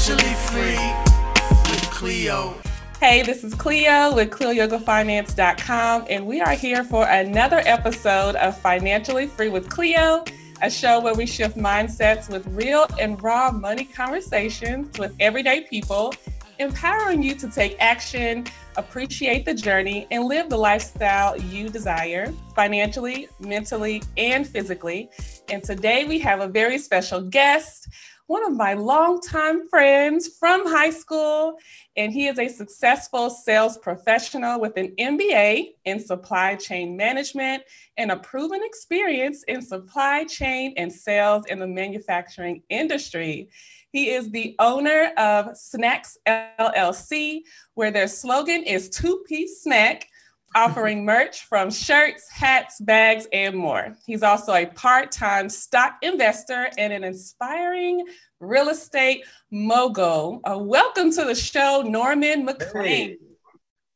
Financially free with. Hey, this is Cleo with CleoYogaFinance.com, and we are here for another episode of Financially Free with Cleo, a show where we shift mindsets with real and raw money conversations with everyday people, empowering you to take action, appreciate the journey, and live the lifestyle you desire financially, mentally, and physically. And today we have a very special guest one of my longtime friends from high school, and he is a successful sales professional with an MBA in supply chain management and a proven experience in supply chain and sales in the manufacturing industry. He is the owner of Snacks LLC, where their slogan is two piece snack offering merch from shirts, hats, bags, and more. He's also a part time stock investor and an inspiring real estate mogul. Uh, welcome to the show, Norman McLean. Hey.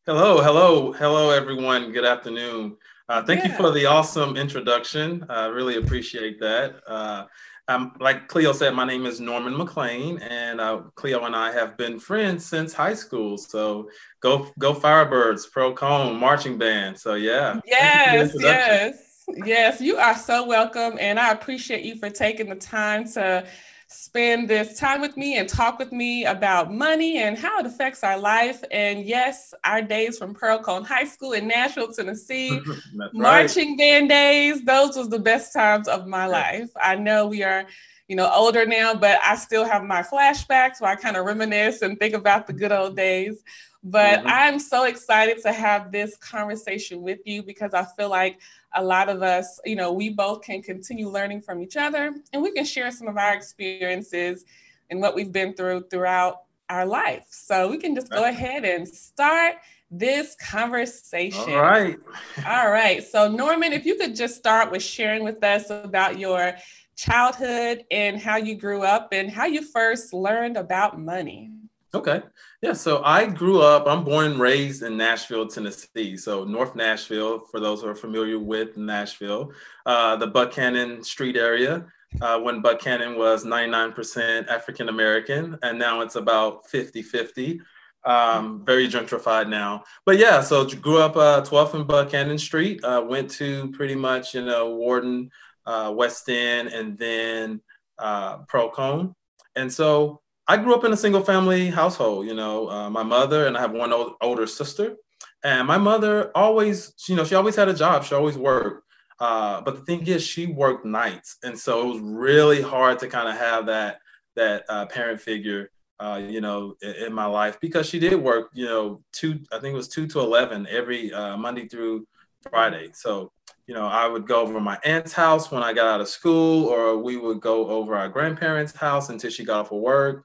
Hello, hello, hello, everyone. Good afternoon. Uh, thank yeah. you for the awesome introduction. I really appreciate that. Uh, um, like Cleo said, my name is Norman McLean, and uh, Cleo and I have been friends since high school. So go, go Firebirds, Pearl-Cohn, marching band. So yeah. Yes, yes, yes. You are so welcome, and I appreciate you for taking the time to spend this time with me and talk with me about money and how it affects our life. And yes, our days from Pearl-Cohn High School in Nashville, Tennessee, marching right. band days, those was the best times of my life. I know we are, you know, older now, but I still have my flashbacks where I kind of reminisce and think about the good old days. But mm-hmm. I'm so excited to have this conversation with you because I feel like a lot of us, you know, we both can continue learning from each other and we can share some of our experiences and what we've been through throughout our life. So we can just go ahead and start this conversation. All right. All right. So, Norman, if you could just start with sharing with us about your childhood and how you grew up and how you first learned about money. Okay. Yeah. So I grew up, I'm born and raised in Nashville, Tennessee. So North Nashville, for those who are familiar with Nashville, uh, the Buchanan Street area. Uh, when Buchanan was 99% African American, and now it's about 50 50. Um, very gentrified now. But yeah, so grew up uh, 12th and Buchanan Street, uh, went to pretty much, you know, Warden, uh, West End, and then uh, Pearl-Cohn. And so I grew up in a single family household. You know, uh, my mother and I have one old, older sister, and my mother always, you know, she always had a job. She always worked. Uh, but the thing is, she worked nights, and so it was really hard to kind of have that that uh, parent figure, uh, you know, in, in, my life because she did work, you know, two. I think it was two to eleven every uh, Monday through Friday. So you know, I would go over my aunt's house when I got out of school, or we would go over our grandparents' house until she got off of work.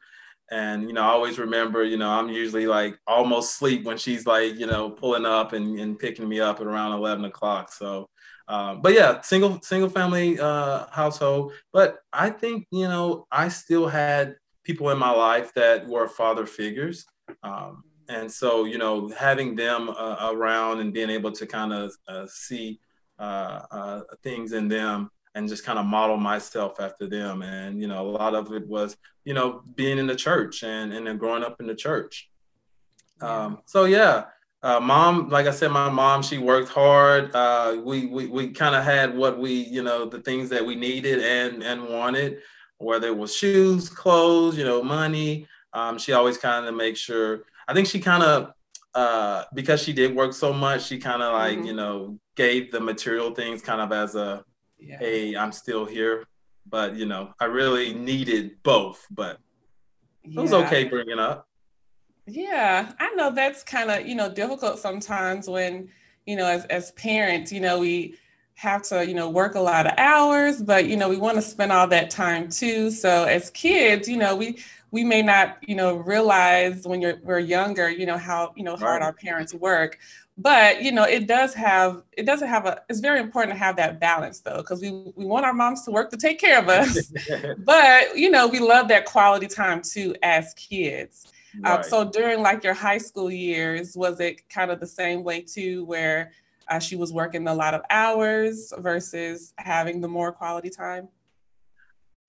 And, you know, I always remember, you know, I'm usually like almost sleep when she's like, you know, pulling up and, and picking me up at around 11 o'clock. So, um, but yeah, single, single family uh, household. But I think, you know, I still had people in my life that were father figures. Um, and so, you know, having them uh, around and being able to kind of uh, see uh, uh, things in them and just kind of model myself after them. And, you know, a lot of it was, you know, being in the church and, and then growing up in the church. Um, so, yeah, uh, mom, like I said, my mom, she worked hard. Uh, we we, we kind of had what we, you know, the things that we needed and, and wanted, whether it was shoes, clothes, you know, money. Um, she always kind of make sure, I think she kind of, uh, because she did work so much, she kind of like, mm-hmm. you know, gave the material things kind of as a, yeah. hey, I'm still here. But you know, I really needed both, but it was okay bringing up. Yeah, I know that's kind of you know difficult sometimes when you know as as parents, you know we have to you know work a lot of hours, but you know we want to spend all that time too. So as kids, you know we we may not you know realize when you're we're younger, you know how you know hard right. our parents work but you know it does have it doesn't have a it's very important to have that balance though because we, we want our moms to work to take care of us. But you know we love that quality time too as kids. Um, so during like your high school years was it kind of the same way too where uh, she was working a lot of hours versus having the more quality time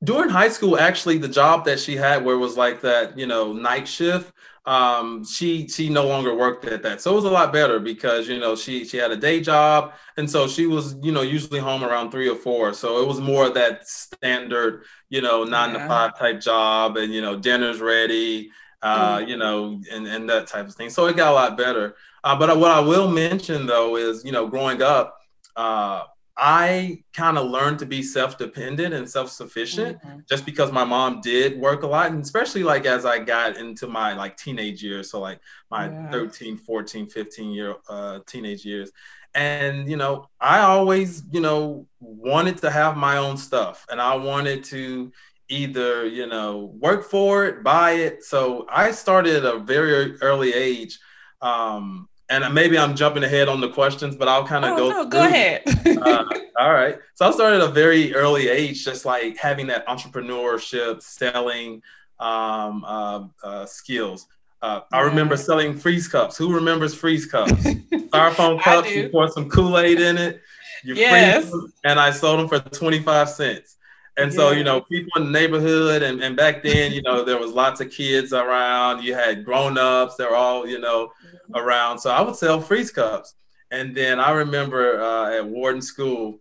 during high school, actually, the job that she had where it was like that, you know, night shift, um, she she no longer worked at that. So it was a lot better because you know she she had a day job, and so she was you know usually home around three or four. So it was more of that standard you know nine yeah. to five type job, and you know dinner's ready, uh, mm. you know, and and that type of thing. So it got a lot better. Uh, but what I will mention though is you know growing up. Uh, I kind of learned to be self-dependent and self-sufficient mm-hmm. just because my mom did work a lot and especially like as I got into my like teenage years so like my yeah. 13 14 15 year uh, teenage years and you know I always you know wanted to have my own stuff and I wanted to either you know work for it buy it so I started at a very early age um, and maybe I'm jumping ahead on the questions, but I'll kind of oh, go. No, go ahead. uh, all right. So I started at a very early age, just like having that entrepreneurship, selling um, uh, uh, skills. Uh, I remember selling freeze cups. Who remembers freeze cups? Styrofoam cups. You pour some Kool Aid in it. You yes. freeze them, and I sold them for twenty five cents. And so, you know, people in the neighborhood, and, and back then, you know, there was lots of kids around. You had grown ups. They're all, you know, around. So I would sell freeze cups. And then I remember uh, at Warden School,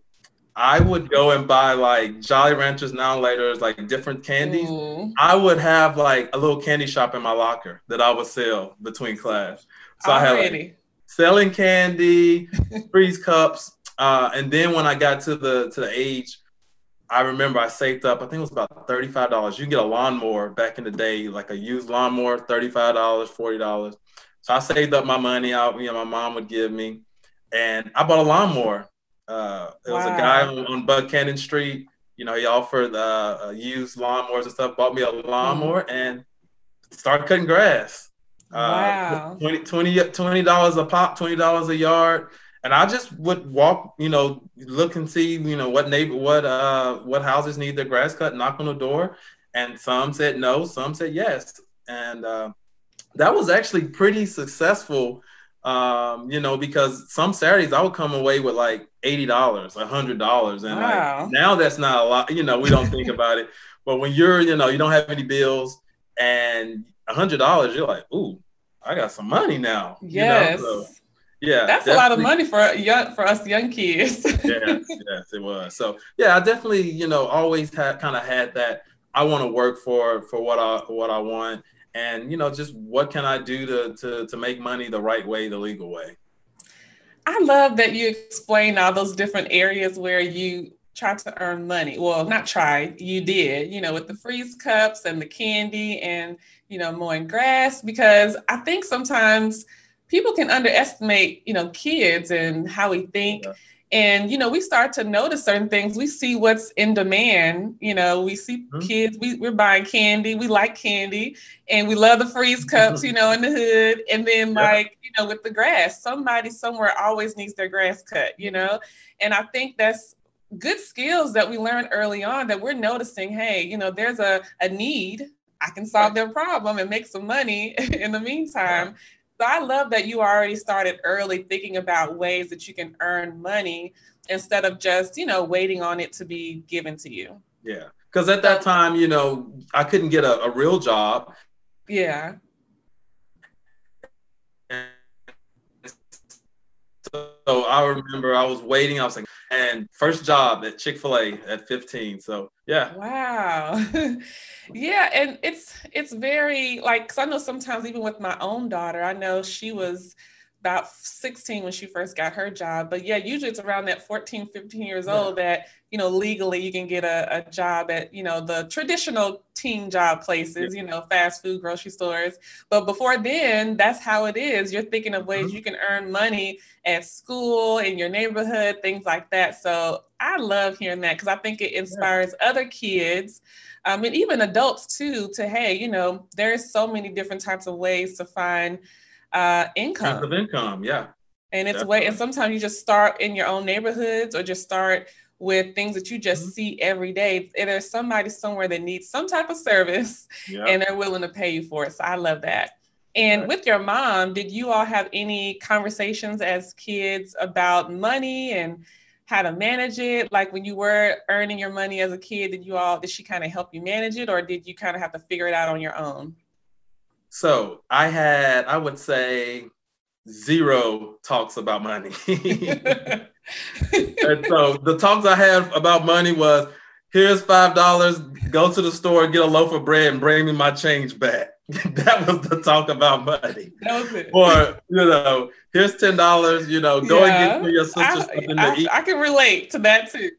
I would go and buy like Jolly Ranchers now later, like different candies. Mm. I would have like a little candy shop in my locker that I would sell between class. So Already. I had like, selling candy, freeze cups. Uh, and then when I got to the to the age, I remember I saved up. I think it was about thirty five dollars. You get a lawnmower back in the day, like a used lawnmower, thirty five dollars, forty dollars. So I saved up my money out, you know, my mom would give me, and I bought a lawnmower. Uh, it wow. was a guy on, on Buchanan Street. You know, he offered uh, uh, used lawnmowers and stuff. Bought me a lawnmower mm. and started cutting grass. Uh, wow. 20 dollars a pop, twenty dollars a yard, and I just would walk, you know, look and see, you know, what neighbor, what uh, what houses need their grass cut, knock on the door, and some said no, some said yes, and uh, that was actually pretty successful. Um, you know, because some Saturdays I would come away with like eighty dollars, a hundred dollars, and wow. like, now that's not a lot. You know, we don't think about it, but when you're, you know, you don't have any bills and a hundred dollars, you're like, ooh, I got some money now. Yes. You know? so, yeah, that's definitely. a lot of money for young for us young kids. yes, yes, it was. So yeah, I definitely, you know, always had kind of had that. I want to work for for what I what I want, and you know just what can i do to to, to make money the right way the legal way? I love that you explain all those different areas where you try to earn money. Well not try you did you know with the freeze cups and the candy and you know mowing grass because i think sometimes people can underestimate you know kids and how we think yeah and you know we start to notice certain things. We see what's in demand you know we see mm-hmm. kids we, we're buying candy we like candy and we love the freeze cups you know in the hood. And then yeah. like you know with the grass somebody somewhere always needs their grass cut you know? And i think that's good skills that we learn early on that we're noticing hey you know there's a, a need. I can solve their problem and make some money in the meantime so I love that you already started early thinking about ways that you can earn money instead of just, you know, waiting on it to be given to you. Yeah. Because at that time, you know, I couldn't get a, a real job. Yeah. So I remember I was waiting. I was like, and first job at Chick Fil A at 15. So yeah. Wow. yeah, and it's it's very like because I know sometimes even with my own daughter, I know she was about 16 when she first got her job but yeah usually it's around that 14 15 years yeah. old that you know legally you can get a, a, job at you know the traditional teen job places yeah. you know fast food grocery stores but before then that's how it is you're thinking of ways mm-hmm. you can earn money at school in your neighborhood things like that so i love hearing that because i think it inspires yeah. other kids um, and even adults too to hey you know there's so many different types of ways to find uh, income. of income, yeah. And it's a way, and sometimes you just start in your own neighborhoods or just start with things that you just mm-hmm. see every day. And there's somebody somewhere that needs some type of service and they're willing to pay you for it. So I love that. And right. with your mom, did you all have any conversations as kids about money and how to manage it? Like when you were earning your money as a kid, did you all did she kind of help you manage it or did you kind of have to figure it out on your own? So I had, I would say, zero talks about money. and so the talks I had about money was here's five dollars, go to the store, get a loaf of bread, and bring me my change back. that was the talk about money. That was it. Or, you know, here's ten dollars, you know, go Yeah. and get your sister I, something to I, eat. I can relate to that too.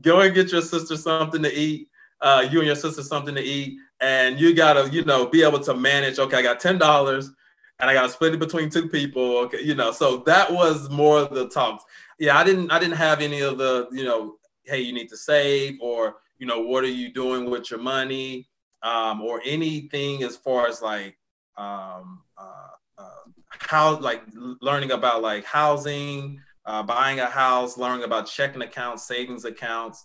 Go and get your sister something to eat. Uh, you and your sister something to eat. And you gotta, you know, be able to manage, okay, I got ten dollars and I gotta split it between two people. Okay, you know, so that was more the talks. Yeah, I didn't I didn't have any of the, you know, hey, you need to save or you know, what are you doing with your money? Um, or anything as far as like um uh, uh how like learning about like housing, uh, buying a house, learning about checking accounts, savings accounts.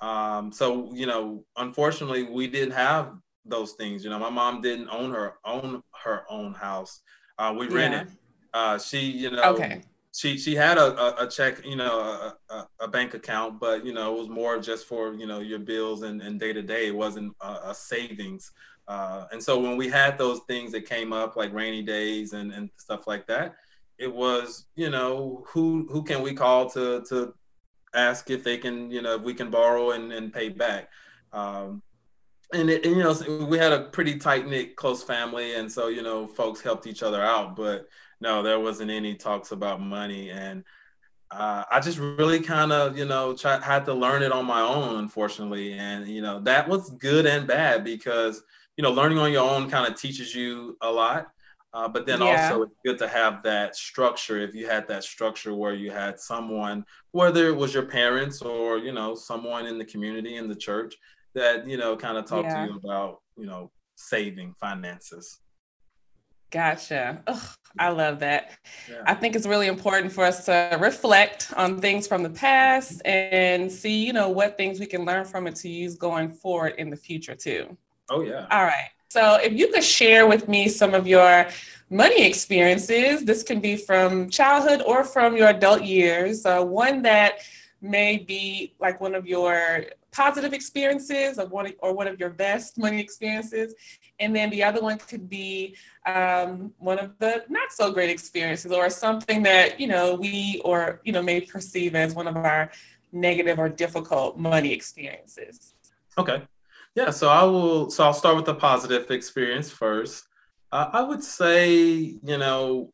Um, so you know, unfortunately, we didn't have those things. You know, my mom didn't own her own her own house. Uh, we Yeah. rented. Uh, she, you know, Okay. she she had a, a, a check, you know, a, a, a bank account, but you know, it was more just for you know your bills and and day to day. It wasn't a, a savings. Uh, and so when we had those things that came up, like rainy days and and stuff like that, it was you know who who can we call to to ask if they can you know if we can borrow and, and pay back. Um, and, it, and you know we had a pretty tight knit close family, and so you know folks helped each other out, but no, there wasn't any talks about money, and uh, I just really kind of, you know, try, had to learn it on my own, unfortunately. And, you know, that was good and bad because, you know, learning on your own kind of teaches you a lot. Uh, but then Yeah. also it's good to have that structure. If you had that structure where you had someone, whether it was your parents or, you know, someone in the community, in the church, that, you know, kind of talk Yeah. to you about, you know, saving finances. Gotcha. Ugh, I love that. Yeah. I think it's really important for us to reflect on things from the past and see, you know, what things we can learn from it to use going forward in the future too. Oh, yeah. All right. So if you could share with me some of your money experiences, this can be from childhood or from your adult years, uh, one that may be like one of your positive experiences or one, or one of your best money experiences. And then the other one could be um, one of the not so great experiences or something that, you know, we or, you know, may perceive as one of our negative or difficult money experiences. Okay. Yeah, so I will. So I'll start with the positive experience first. Uh, I would say, you know,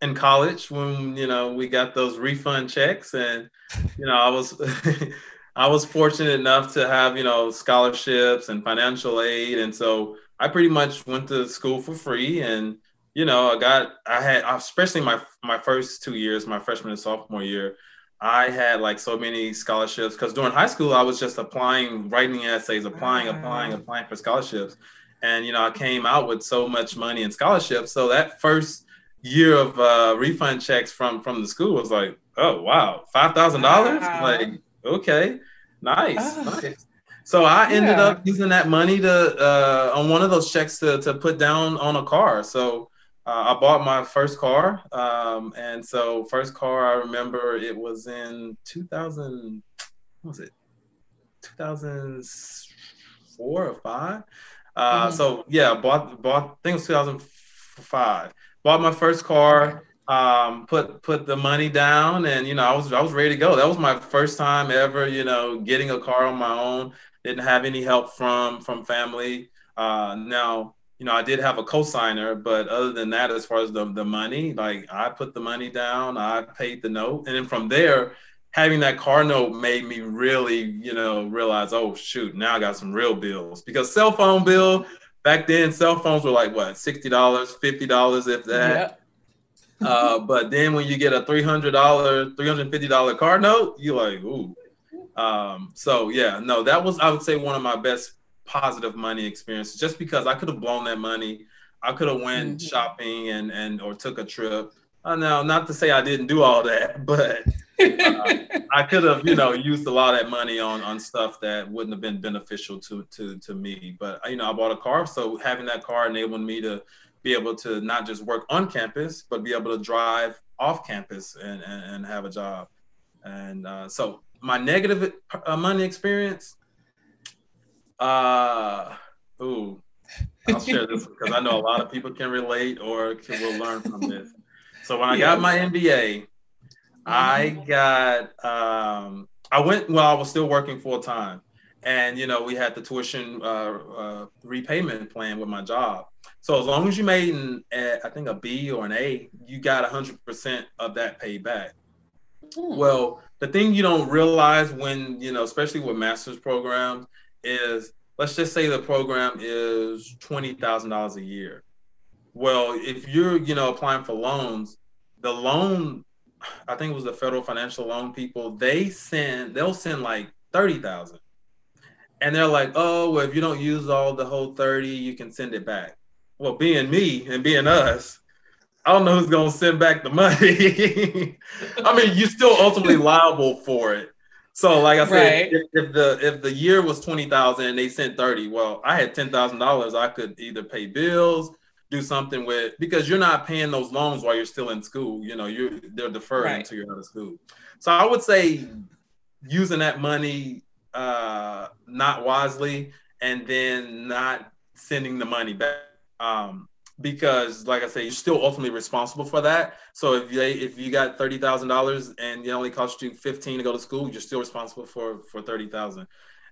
in college when you know we got those refund checks, and you know, I was I was fortunate enough to have you know scholarships and financial aid, and so I pretty much went to school for free, and you know, I got I had especially my my first two years, my freshman and sophomore year. I had like so many scholarships because during high school I was just applying, writing essays, applying, applying, Wow. applying for scholarships, and you know I came out with so much money in scholarships. So that first year of uh, refund checks from from the school was like, oh wow, five thousand dollars, Wow. like okay, nice, Ah. nice. So I ended Yeah. up using that money to uh, on one of those checks to to put down on a car. So uh, I bought my first car, um, and so first car I remember it was in 2000. What was it? 2004 or five. Uh, Mhm. So yeah, bought bought. I think it was 2005. Bought my first car. Um, put put the money down, and you know I was I was ready to go. That was my first time ever, you know, getting a car on my own. Didn't have any help from from family. Uh, now you know, I did have a cosigner, but other than that, as far as the, the money, like I put the money down, I paid the note. And then from there, having that car note made me really, you know, realize, oh shoot, now I got some real bills. Because cell phone bill, back then, cell phones were like what, $60, $50, if that. Uh, but then when you get a $300, $350 car note, you're like, ooh. Um, so yeah, no, that was, I would say one of my best positive money experiences just because I could have blown that money. I could have went Mhm. shopping and, and, or took a trip. Uh, now, not to say I didn't do all that, but I could have, you know, used a lot of that money on on stuff that wouldn't have been beneficial to to to me. But you know, I bought a car, so having that car enabled me to be able to not just work on campus, but be able to drive off campus and and, and have a job. And uh, so my negative uh, money experience, uh, ooh, I'll share this because I know a lot of people can relate or can, will learn from this. So when I got my MBA, I mm-hmm. got um, I went well. I was still working full time, and you know we had the tuition uh, uh, repayment plan with my job. So as long as you made an, I think a B or an A, you got hundred percent of that paid back. Hmm. Well, the thing you don't realize when you know, especially with master's programs, is let's just say the program is twenty thousand dollars a year. Well, if you're you know applying for loans, the loan, I think it was the federal financial loan people, they send they'll send like thirty thousand, and they're like, oh, well, if you don't use all the whole thirty, you can send it back. Well, being me and being us, I don't know who's gonna send back the money. I mean, you're still ultimately liable for it. So, like I said, right. if, if, the if the year was twenty thousand and they sent thirty, well, I had ten thousand dollars. I could either pay bills, do something with because you're not paying those loans while you're still in school. You know, you're they're deferred right. until you're out of school. So I would say using that money uh, not wisely and then not sending the money back. Um, because like I say, you're still ultimately responsible for that. So if you if you got thirty thousand dollars and it only cost you fifteen to go to school, you're still responsible for for thirty thousand.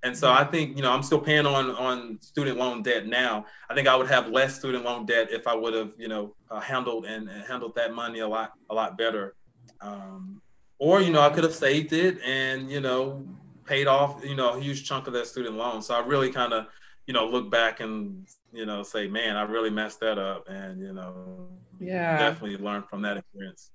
And so I think you know I'm still paying on on student loan debt now. I think I would have less student loan debt if I would have you know uh, handled and, and, handled that money a lot a lot better. Um, or you know I could have saved it and you know paid off you know a huge chunk of that student loan. So I really kind of you know look back and you know say man I really messed that up and you know yeah definitely learn from that experience.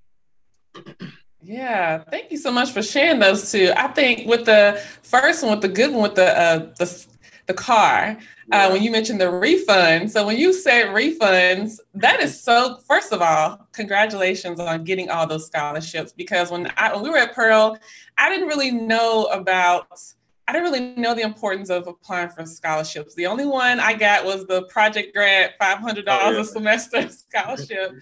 Yeah, thank you so much for sharing those two. I think with the first one, with the good one, with the uh, the the car, uh, when you mentioned the refund. So when you said refunds, that is so. First of all, congratulations on getting all those scholarships. Because when I when we were at Pearl, I didn't really know about. I didn't really know the importance of applying for scholarships. The only one I got was the project grant, five hundred dollars oh, yeah. a semester scholarship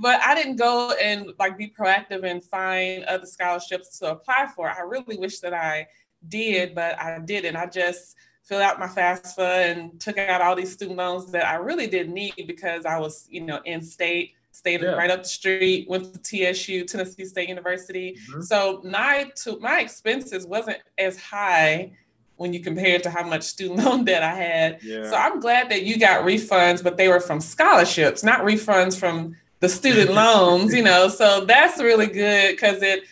but I didn't go and like be proactive and find other scholarships to apply for. I really wish that I did, but I didn't. I just filled out my FAFSA and took out all these student loans that I really didn't need because I was, you know, in state, stayed yeah. right up the street, went to TSU, Tennessee State University. Mm-hmm. So my to, my expenses wasn't as high when you compare it to how much student loan debt I had. Yeah. So I'm glad that you got refunds, but they were from scholarships, not refunds from the student loans, you know. So that's really good because it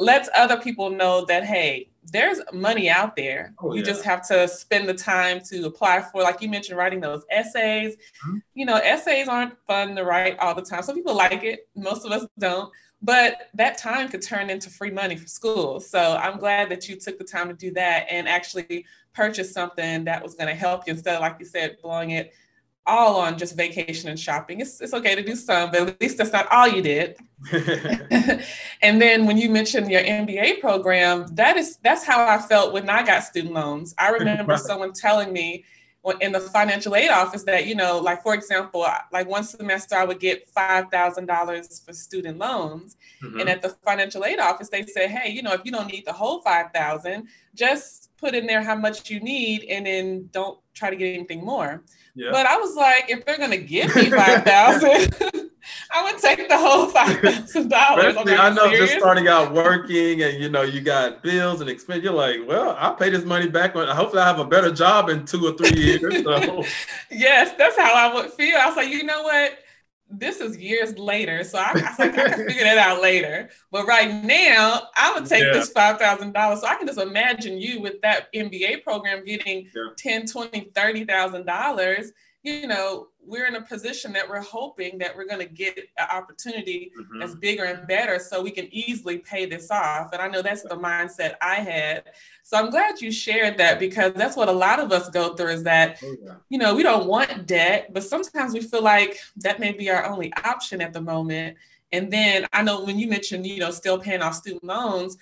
lets other people know that hey, there's money out there. Oh, you yeah. just have to spend the time to apply for, like you mentioned, writing those essays. Mm-hmm. You know, essays aren't fun to write all the time. Some people like it, most of us don't. But that time could turn into free money for school. So I'm glad that you took the time to do that and actually purchase something that was going to help you instead of, like you said, blowing it all on just vacation and shopping. It's, it's okay to do some, but at least that's not all you did. and then when you mentioned your MBA program, that is that's how I felt when I got student loans. I remember someone telling me in the financial aid office that you know, like for example, like one semester I would get five thousand dollars for student loans, mm-hmm. and at the financial aid office they say, hey, you know, if you don't need the whole five thousand, just put in there how much you need, and then don't try to get anything more. Yeah. But I was like, if they're gonna give me five thousand, I would take the whole five thousand dollars. I know serious? just starting out working and you know you got bills and expense. You're like, well, I'll pay this money back when hopefully I have a better job in two or three years. So. yes, that's how I would feel. I was like, you know what? This is years later. So I, I was like, I can figure that out later. But right now, I would take yeah. this $5,000. So I can just imagine you with that MBA program getting yeah. 10, 20, $30,000 you know, we're in a position that we're hoping that we're going to get an opportunity mm-hmm. that's bigger and better so we can easily pay this off. And I know that's the mindset I had. So I'm glad you shared that because that's what a lot of us go through is that, oh, yeah. you know, we don't want debt, but sometimes we feel like that may be our only option at the moment. And then I know when you mentioned, you know, still paying off student loans,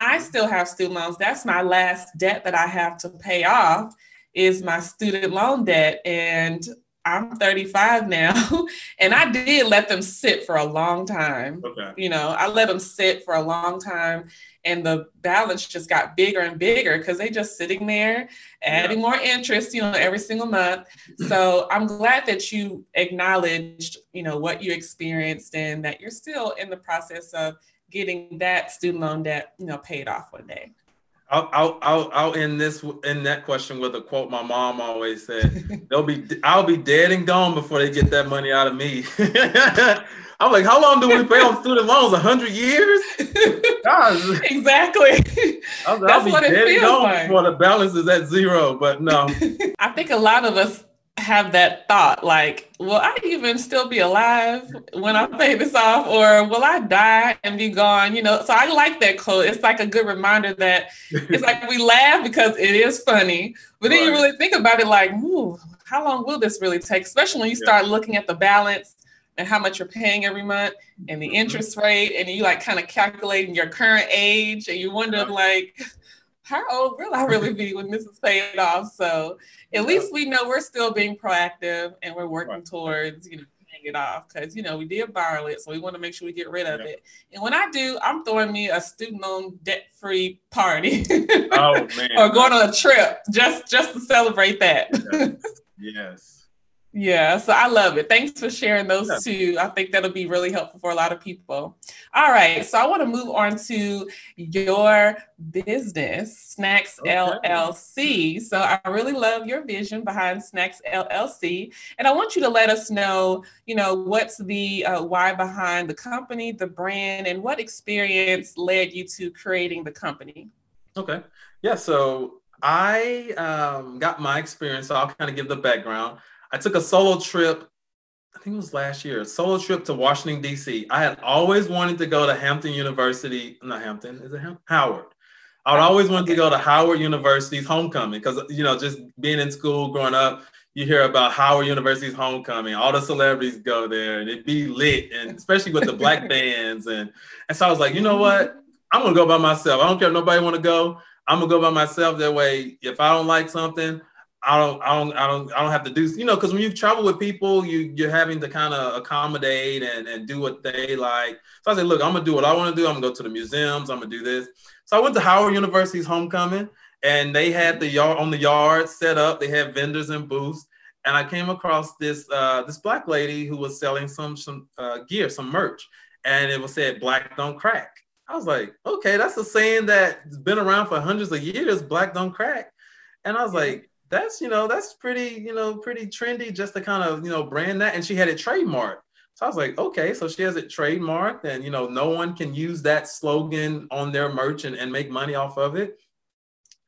I still have student loans. That's my last debt that I have to pay off is my student loan debt. And I'm 35 now, and I did let them sit for a long time. Okay. You know, I let them sit for a long time, and the balance just got bigger and bigger because they just sitting there, adding yeah. more interest, you know, every single month. so I'm glad that you acknowledged, you know, what you experienced and that you're still in the process of getting that student loan debt, you know, paid off one day. I'll, I'll, I'll, I'll end this in that question with a quote my mom always said. They'll be, I'll be dead and gone before they get that money out of me. I'm like, how long do we pay on student loans? A hundred years? Gosh. Exactly. I'll, That's I'll be what dead it feels and gone like. before the balance is at zero. But no. I think a lot of us have that thought like, will I even still be alive when I pay this off? Or will I die and be gone? You know, so I like that quote. It's like a good reminder that it's like we laugh because it is funny, but then right. you really think about it like, ooh, how long will this really take? Especially when you start yeah. looking at the balance and how much you're paying every month and the mm-hmm. interest rate, and you like kind of calculating your current age, and you wonder like, how old will I really be when this is paid off? So at least we know we're still being proactive and we're working towards, you know, paying it off because you know we did borrow it, so we want to make sure we get rid of it. And when I do, I'm throwing me a student loan debt free party. oh man! or going on a trip just just to celebrate that. yes. yes. Yeah, so I love it. Thanks for sharing those two. I think that'll be really helpful for a lot of people. All right, so I want to move on to your business, Snacks okay. LLC. So I really love your vision behind Snacks LLC, and I want you to let us know, you know, what's the uh, why behind the company, the brand, and what experience led you to creating the company. Okay, yeah. So I um, got my experience. So I'll kind of give the background. I took a solo trip. I think it was last year, a solo trip to Washington, D.C. I had always wanted to go to Hampton University, not Hampton, is it Ham- Howard? I would always wanted to go to Howard University's homecoming because, you know, just being in school growing up, you hear about Howard University's homecoming. All the celebrities go there and it'd be lit, and especially with the black bands. And, and so I was like, you know what? I'm gonna go by myself. I don't care if nobody want to go. I'm gonna go by myself. That way, if I don't like something, I don't, I don't, I don't, I don't have to do, you know, because when you travel with people, you you're having to kind of accommodate and, and do what they like. So I said, look, I'm gonna do what I want to do. I'm gonna go to the museums. I'm gonna do this. So I went to Howard University's homecoming, and they had the yard on the yard set up. They had vendors and booths, and I came across this uh, this black lady who was selling some some uh, gear, some merch, and it was said "Black don't crack." I was like, okay, that's a saying that's been around for hundreds of years. Black don't crack, and I was like that's you know that's pretty you know pretty trendy just to kind of you know brand that. And she had it trademarked. So i was like okay so she has it trademarked and you know no one can use that slogan on their merch and, and make money off of it.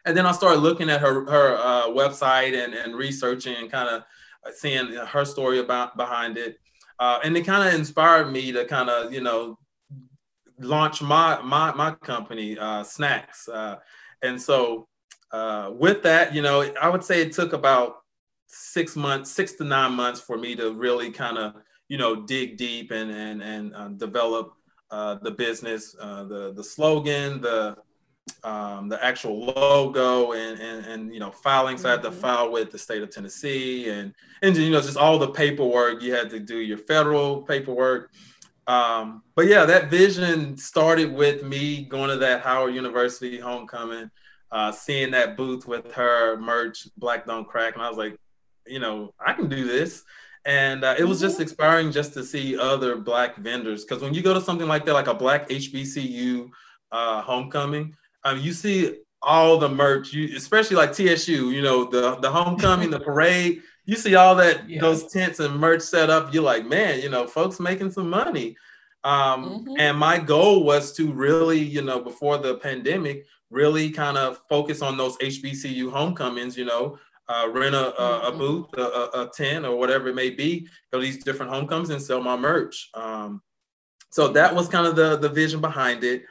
And then i started looking at her her uh, website and, and researching and kind of seeing her story about behind it. Uh, and it kind of inspired me to kind of you know launch my my my company uh, snacks. Uh, and so uh, with that, you know, I would say it took about six months, six to nine months for me to really kind of, you know, dig deep and and and uh, develop uh, the business, uh, the the slogan, the um, the actual logo, and and and you know, filings. Mm-hmm. I had to mm-hmm. file with the state of Tennessee, and and you know, just all the paperwork. You had to do your federal paperwork. Um, but yeah, that vision started with me going to that Howard University homecoming uh, seeing that booth with her merch, Black Don't Crack, and I was like, you know, I can do this. And uh, it was just mm-hmm. inspiring just to see other Black vendors. Because when you go to something like that, like a Black HBCU uh, homecoming, um, you see all the merch, you, especially like TSU, you know, the, the homecoming, the parade, you see all that, yeah. those tents and merch set up. You're like, man, you know, folks making some money. Um, mm-hmm. And my goal was to really, you know, before the pandemic, really kind of focus on those HBCU homecomings, you know, uh, rent a, a, a mm-hmm. booth, a, a, tent, or whatever it may be, go to these different homecomings and sell my merch. Um, so that was kind of the, the vision behind it.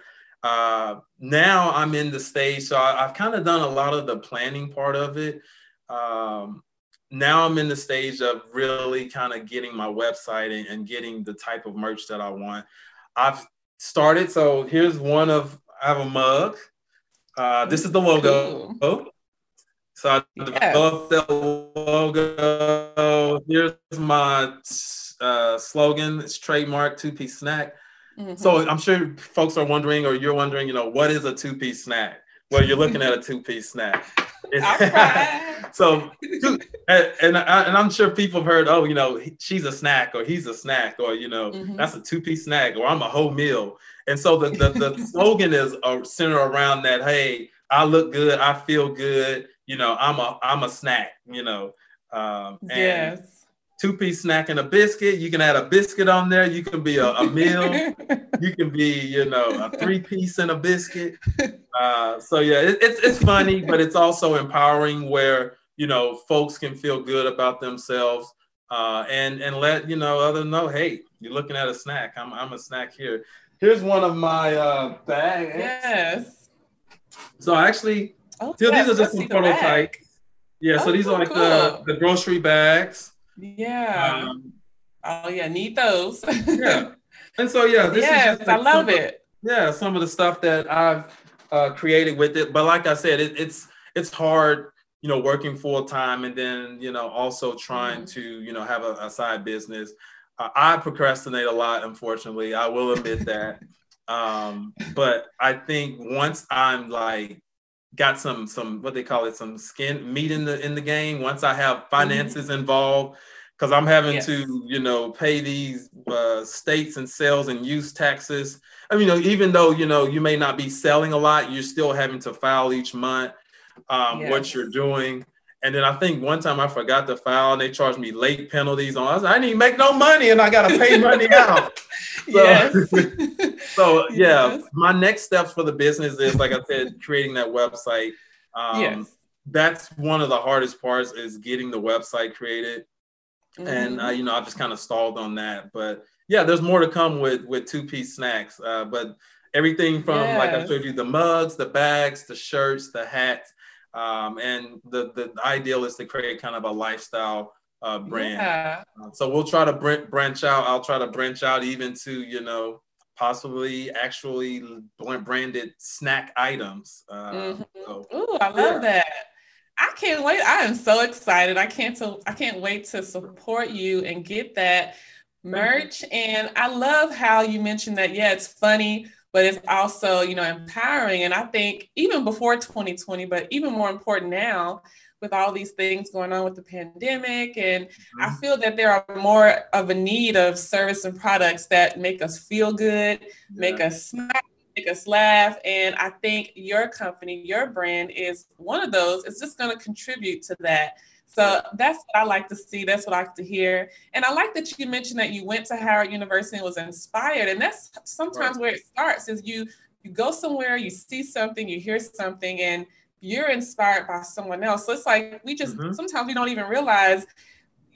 Uh, now I'm in the stage, so I, have kind of done a lot of the planning part of it. Um, now I'm in the stage of really kind of getting my website and, and getting the type of merch that I want. I've started, so here's one of I have a mug. Uh, this is the logo. Ooh. So I developed yes. the logo. Here's my uh, slogan. It's trademark two piece snack. Mm-hmm. So I'm sure folks are wondering, or you're wondering, you know, what is a two piece snack? Well, you're looking at a two piece snack. so, and, and, I, and I'm sure people have heard, oh, you know, she's a snack, or he's a snack, or you know, mm-hmm. that's a two piece snack, or I'm a whole meal. And so the the, the slogan is uh, centered around that. Hey, I look good, I feel good. You know, I'm a I'm a snack. You know, um, and yes two piece snack and a biscuit. You can add a biscuit on there. You can be a, a meal. you can be, you know, a three piece and a biscuit. Uh, so yeah, it, it's it's funny, but it's also empowering where you know folks can feel good about themselves uh, and and let you know other know, hey, you're looking at a snack. I'm I'm a snack here. Here's one of my uh, bags. Yes. So actually, oh, so yes, these are just some prototype. Yeah, oh, so these are like cool. the, the grocery bags. Yeah. Um, oh yeah, need those. yeah. And so yeah, this yes, is just I love it. yeah, some of the stuff that I've uh, created with it. But like I said, it, it's it's hard, you know, working full time and then you know also trying mm-hmm. to you know have a, a side business. I procrastinate a lot, unfortunately. I will admit that. um, but I think once I'm like got some some what they call it some skin meat in the in the game once i have mm-hmm. finances mm-hmm. involved because i'm having yes. to you know pay these uh, states and sales and use taxes i mean you know even though you know you may not be selling a lot you're still having to file each month um, yes. what you're doing and then I think one time I forgot to file and they charged me late penalties on. I, was, I didn't make no money and I got to pay money out. So, yes. so yeah, yes. my next steps for the business is like I said, creating that website. Um, yes. That's one of the hardest parts is getting the website created. Mm-hmm. And uh, you know, I just kind of stalled on that. But yeah, there's more to come with with two piece snacks. Uh, but everything from yes. like I showed you the mugs, the bags, the shirts, the hats um, and the, the ideal is to create kind of a lifestyle uh, brand. Yeah. Uh, so we'll try to br- branch out. I'll try to branch out even to, you know, possibly actually branded snack items. Uh, mm-hmm. so, Ooh, I love yeah. that. I can't wait. I am so excited. I can't to, I can't wait to support you and get that merch. And I love how you mentioned that. Yeah, it's funny but it's also you know empowering and i think even before 2020 but even more important now with all these things going on with the pandemic and mm-hmm. i feel that there are more of a need of service and products that make us feel good yeah. make us smile make us laugh and i think your company your brand is one of those it's just going to contribute to that so that's what I like to see. That's what I like to hear. And I like that you mentioned that you went to Howard University and was inspired. And that's sometimes right. where it starts is you you go somewhere, you see something, you hear something, and you're inspired by someone else. So it's like we just mm-hmm. sometimes we don't even realize,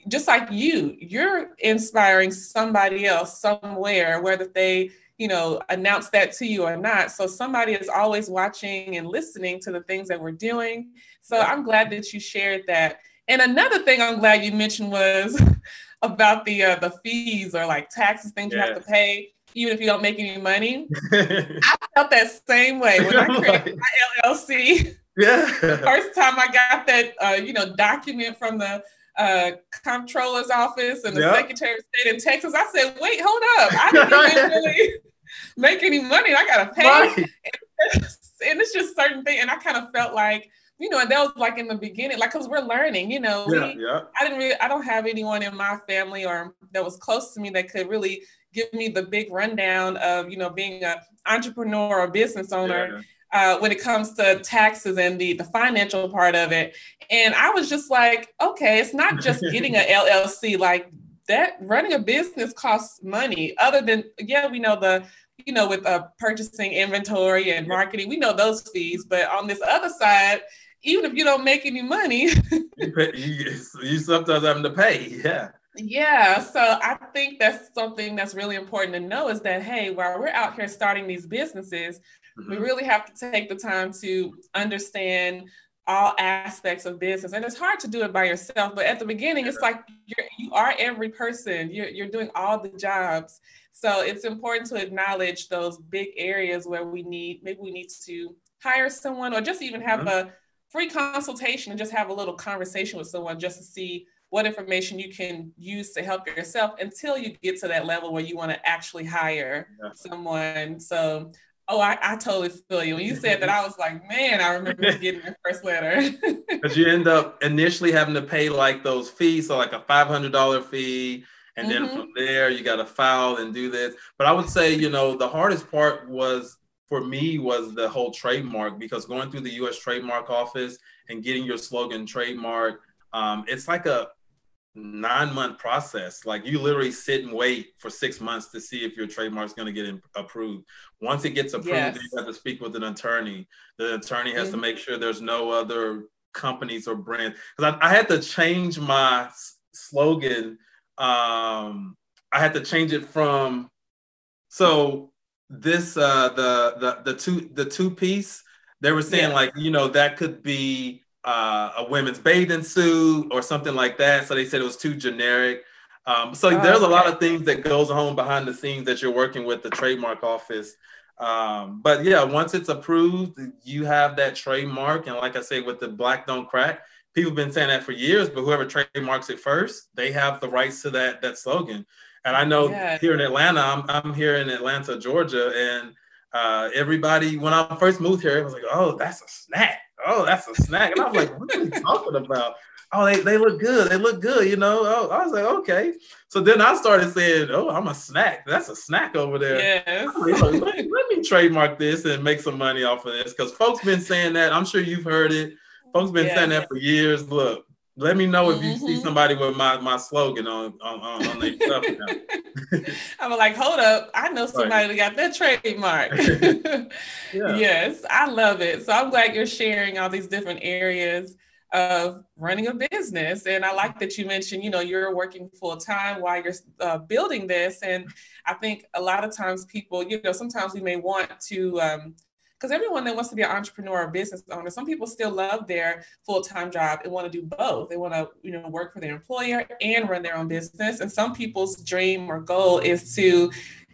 just like you, you're inspiring somebody else somewhere, whether they you know announce that to you or not so somebody is always watching and listening to the things that we're doing so i'm glad that you shared that and another thing I'm glad you mentioned was about the uh, the fees or like taxes, things yes. you have to pay, even if you don't make any money. I felt that same way when I created my LLC. Yeah. first time I got that, uh, you know, document from the uh, comptroller's office and the yep. secretary of state in Texas, I said, "Wait, hold up! I didn't even really make any money. I gotta pay." Right. And it's just certain things, and I kind of felt like you know, and that was like in the beginning, like because we're learning, you know. Yeah, we, yeah. I didn't really, I don't have anyone in my family or that was close to me that could really give me the big rundown of, you know, being an entrepreneur or business owner. Yeah. Uh, when it comes to taxes and the the financial part of it, and I was just like, okay, it's not just getting a LLC. Like that, running a business costs money. Other than yeah, we know the you know, with uh, purchasing inventory and marketing, we know those fees. But on this other side, even if you don't make any money, you, pay, you, you sometimes having to pay. Yeah. Yeah, so I think that's something that's really important to know is that hey, while we're out here starting these businesses, mm-hmm. we really have to take the time to understand all aspects of business, and it's hard to do it by yourself. But at the beginning, it's like you're you are every person. You're you're doing all the jobs, so it's important to acknowledge those big areas where we need maybe we need to hire someone or just even have mm-hmm. a free consultation and just have a little conversation with someone just to see what information you can use to help yourself until you get to that level where you want to actually hire yeah. someone. So, oh, I, I totally feel you. When you said that, I was like, man, I remember getting my first letter. Because you end up initially having to pay like those fees, so like a five hundred dollar fee. And then mm-hmm. from there, you got to file and do this. But I would say, you know, the hardest part was for me was the whole trademark because going through the U.S. trademark office and getting your slogan trademark, um, it's like a nine month process. Like you literally sit and wait for six months to see if your trademark is going to get in, approved. Once it gets approved, yes. you have to speak with an attorney. The attorney has mm-hmm. to make sure there's no other companies or brands. Because I, I, had to change my s- slogan. Um, I had to change it from so this uh, the the the two the two piece. They were saying like you know that could be uh, a women's bathing suit or something like that. So they said it was too generic. Um, so oh, there's okay. a lot of things that goes on behind the scenes that you're working with the trademark office. Um, but yeah, once it's approved, you have that trademark. And like I say, with the Black Don't Crack, people have been saying that for years. But whoever trademarks it first, they have the rights to that that slogan. And I know yeah. here in Atlanta, I'm, I'm here in Atlanta, Georgia, and uh, everybody when I first moved here, it was like, oh, that's a snack oh, that's a snack. And I was like, what are you talking about? Oh, they, they look good. They look good, you know. Oh, I was like, okay. So then I started saying, oh, I'm a snack. That's a snack over there. Yes. Like, let, let, me trademark this and make some money off of this. Because folks been saying that. I'm sure you've heard it. Folks been saying that for years. Look, let me know if you mm-hmm. see somebody with my, my slogan on on, on, on their stuff. I'm like, hold up, I know somebody right. that got that trademark. yeah. Yes, I love it. So I'm glad you're sharing all these different areas of running a business. And I like that you mentioned, you know, you're working full time while you're uh, building this. And I think a lot of times people, you know, sometimes we may want to um, because everyone that wants to be an entrepreneur or business owner, some people still love their full-time job and want to do both. They want to, you know, work for their employer and run their own business. And some people's dream or goal is to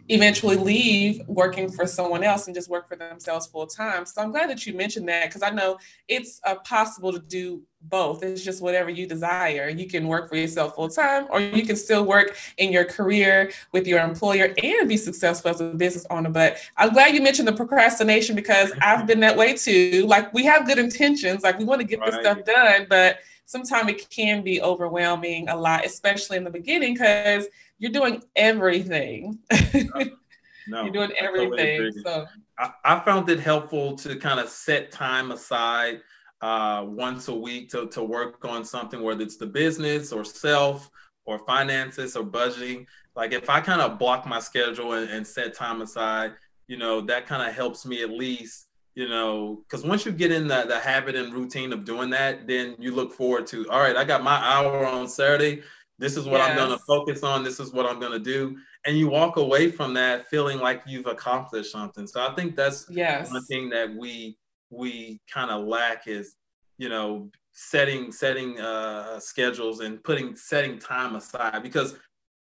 eventually leave working for someone else and just work for themselves full time. So I'm glad that you mentioned that because I know it's uh, possible to do both. It's just whatever you desire. You can work for yourself full time, or you can still work in your career with your employer and be successful as a business owner. But I'm glad you mentioned the procrastination because I've been that way too. Like we have good intentions, like we want to get right. this stuff done, but sometimes it can be overwhelming a lot, especially in the beginning because you're doing everything. No, you're doing everything. Totally so I, I, found it helpful to kind of set time aside uh, once a week to, to work on something, whether it's the business or self or finances or budgeting. Like if I kind of block my schedule and, and set time aside, you know, that kind of helps me at least you know, because once you get in the, the habit and routine of doing that, then you look forward to, all right, I got my hour on Saturday. This is what yes. I'm going to focus on. This is what I'm going to do. And you walk away from that feeling like you've accomplished something. So I think that's yes. one thing that we we kind of lack is, you know, setting setting uh, schedules and putting setting time aside because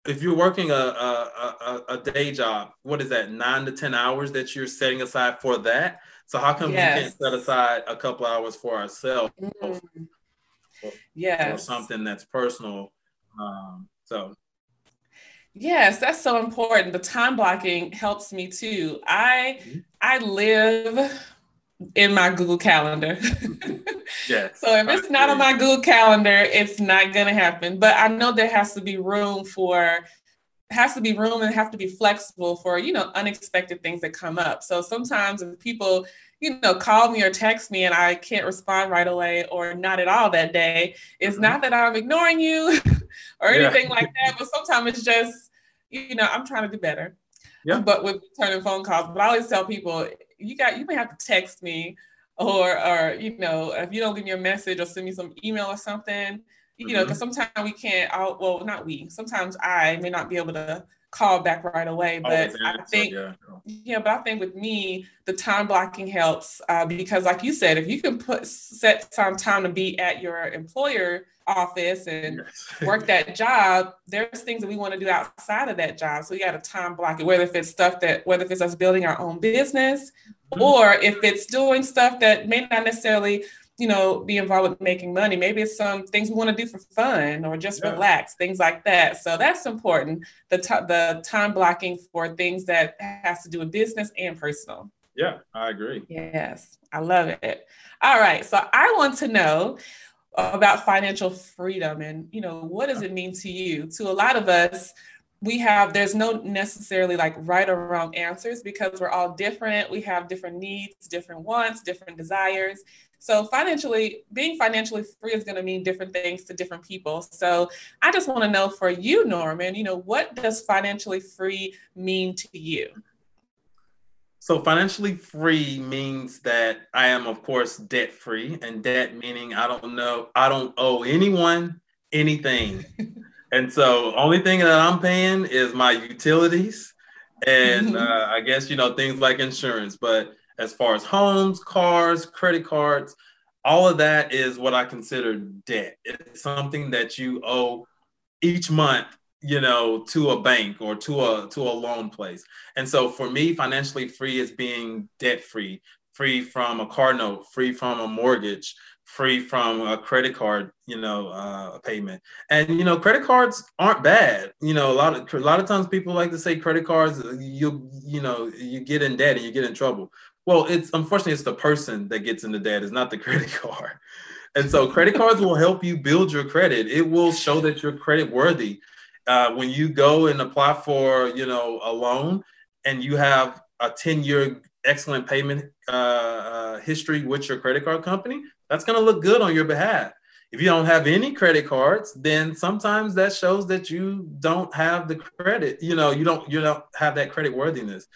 if you're working a, a, a, a, day job, what is that, nine to 10 hours that you're setting aside for that? So how come yes. we can't set aside a couple hours for ourselves? Mm. Yeah. Or something that's personal um, so Yes, that's so important. The time blocking helps me too. I mm-hmm. I live in my Google Calendar. yeah. So if it's not on my Google Calendar, it's not gonna happen. But I know there has to be room for has to be room and have to be flexible for you know unexpected things that come up. So sometimes if people you know, call me or text me and I can't respond right away or not at all that day, it's mm-hmm. not that I'm ignoring you or anything yeah. like that, but sometimes it's just, you know, I'm trying to do better. Yeah. But with turning phone calls, but I always tell people, you got, you may have to text me or, or, you know, if you don't give me a message or send me some email or something, you mm-hmm. know, because sometimes we can't, I'll, well, not we, sometimes I may not be able to call back right away. But I think, yeah. yeah. but I think with me, the time blocking helps uh, because, like you said, if you can put set some time to be at your employer office and yes. work that job, there's things that we want to do outside of that job. So you got to time block it, whether if it's stuff that, whether if it's us building our own business, mm-hmm. or if it's doing stuff that may not necessarily you know, be involved with making money. Maybe it's some things we want to do for fun or just yeah. relax, things like that. So that's important. The t- the time blocking for things that has to do with business and personal. Yeah, I agree. Yes, I love it. All right, so I want to know about financial freedom and you know what does it mean to you? To a lot of us, we have there's no necessarily like right or wrong answers because we're all different. We have different needs, different wants, different desires. So financially, being financially free is going to mean different things to different people. So I just want to know for you, Norman, you know, what does financially free mean to you? So financially free means that I am, of course, debt free, and debt meaning I don't know, I don't owe anyone anything. and so only thing that I'm paying is my utilities and mm-hmm. uh, I guess you know things like insurance. But as far as homes, cars, credit cards, all of that is what I consider debt. It's something that you owe each month, you know, to a bank or to a to a loan place. And so for me, financially free is being debt free, free from a car note, free from a mortgage, free from a credit card, you know, uh, payment. And you know, credit cards aren't bad. You know, a lot of a lot of times people like to say credit cards, you you know, you get in debt and you get in trouble. Well, it's unfortunately it's the person that gets into debt, it's not the credit card. And so credit cards will help you build your credit. It will show that you're credit worthy. Uh, when you go and apply for, you know, a loan and you have a 10 year excellent payment uh, uh, history with your credit card company, that's going to look good on your behalf. If you don't have any credit cards, then sometimes that shows that you don't have the credit. You know, you don't you don't have that credit worthiness.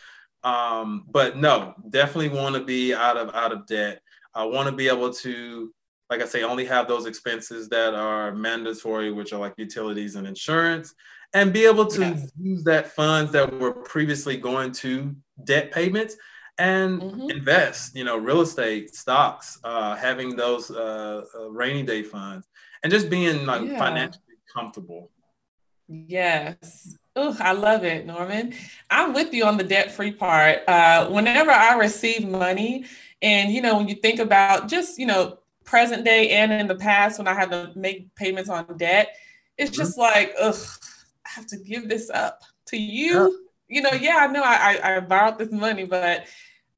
Um, but no, definitely want to be out of out of debt. I want to be able to, like I say, only have those expenses that are mandatory, which are like utilities and insurance, and be able to yes. use that funds that were previously going to debt payments and mm-hmm. invest. You know, real estate, stocks, uh, having those uh, uh, rainy day funds, and just being like yeah. financially comfortable. Yes. Oh, I love it, Norman. I'm with you on the debt free part. Uh, whenever I receive money, and you know, when you think about just you know present day and in the past when I had to make payments on debt, it's mm-hmm. just like, ugh, I have to give this up to you. Yeah. You know, yeah, I know I, I, I borrowed this money, but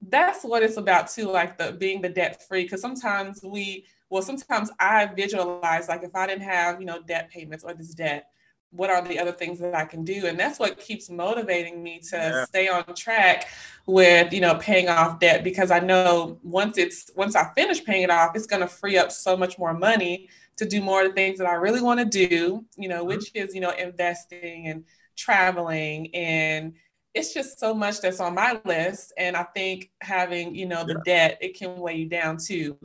that's what it's about too, like the being the debt free. Because sometimes we, well, sometimes I visualize like if I didn't have you know debt payments or this debt what are the other things that I can do? And that's what keeps motivating me to yeah. stay on track with, you know, paying off debt because I know once it's once I finish paying it off, it's going to free up so much more money to do more of the things that I really want to do, you know, which is, you know, investing and traveling and it's just so much that's on my list and I think having, you know, the yeah. debt, it can weigh you down too.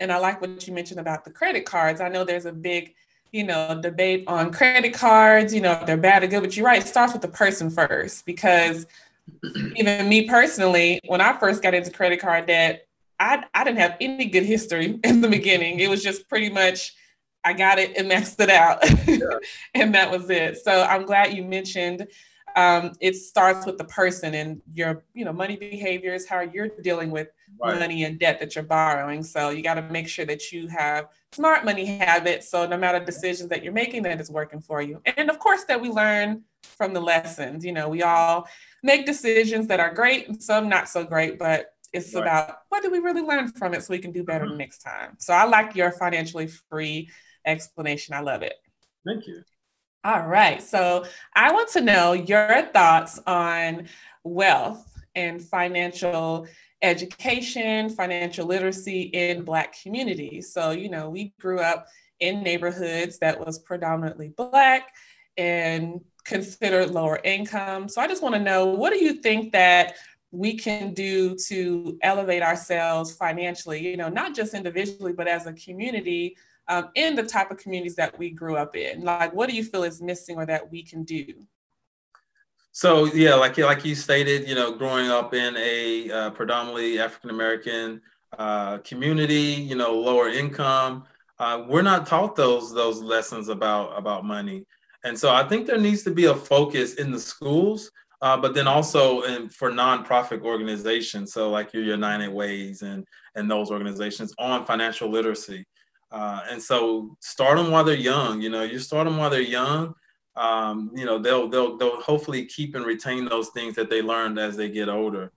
And I like what you mentioned about the credit cards. I know there's a big you know, debate on credit cards, you know, if they're bad or good, but you're right, it starts with the person first because even me personally, when I first got into credit card debt, I, I didn't have any good history in the beginning. It was just pretty much I got it and maxed it out. Yeah. and that was it. So I'm glad you mentioned um, it starts with the person and your you know money behaviors how you're dealing with right. money and debt that you're borrowing. So you got to make sure that you have smart money habits. So no matter decisions that you're making that is working for you. And of course that we learn from the lessons you know we all make decisions that are great and some not so great but it's right. about what do we really learn from it so we can do better mm-hmm. next time. So i like your financially free explanation. I love it. Thank you all right. So I want to know your thoughts on wealth and financial education, financial literacy in Black communities. So, you know, we grew up in neighborhoods that was predominantly Black and considered lower income. So I just want to know what do you think that we can do to elevate ourselves financially, you know, not just individually, but as a community um, in the type of communities that we grew up in? Like, what do you feel is missing or that we can do? So yeah, like like you stated, you know, growing up in a uh, predominantly African American uh, community, you know, lower income, uh, we're not taught those those lessons about about money, and so I think there needs to be a focus in the schools, uh, but then also in, for nonprofit organizations, so like your United Ways and and those organizations on financial literacy. Uh, and so start them while they're young. You know, you start them while they're young. Um, you know, they'll they'll they'll hopefully keep and retain those things that they learned as they get older.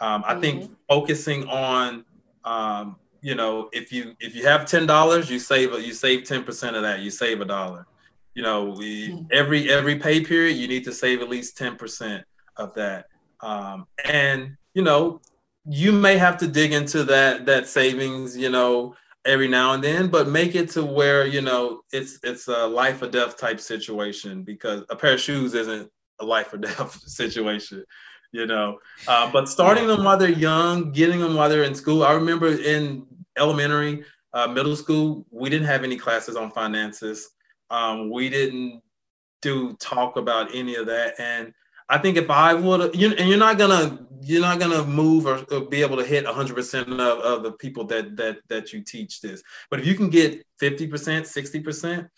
Um, I mm-hmm. think focusing on um, you know, if you if you have ten dollars, you save you save ten percent of that. You save a dollar. You know, we, mm-hmm. every every pay period, you need to save at least ten percent of that. Um, and you know, you may have to dig into that that savings. You know, every now and then, but make it to where you know it's it's a life or death type situation because a pair of shoes isn't a life or death situation you know. Uh, but starting them while they're young, getting them while they're in school. I remember in elementary, uh, middle school, we didn't have any classes on finances. Um, we didn't do talk about any of that. And I think if I would, you, and you're not gonna, you're not gonna move or, or be able to hit 100% of, of the people that that that you teach this. But if you can get 50%, 60%,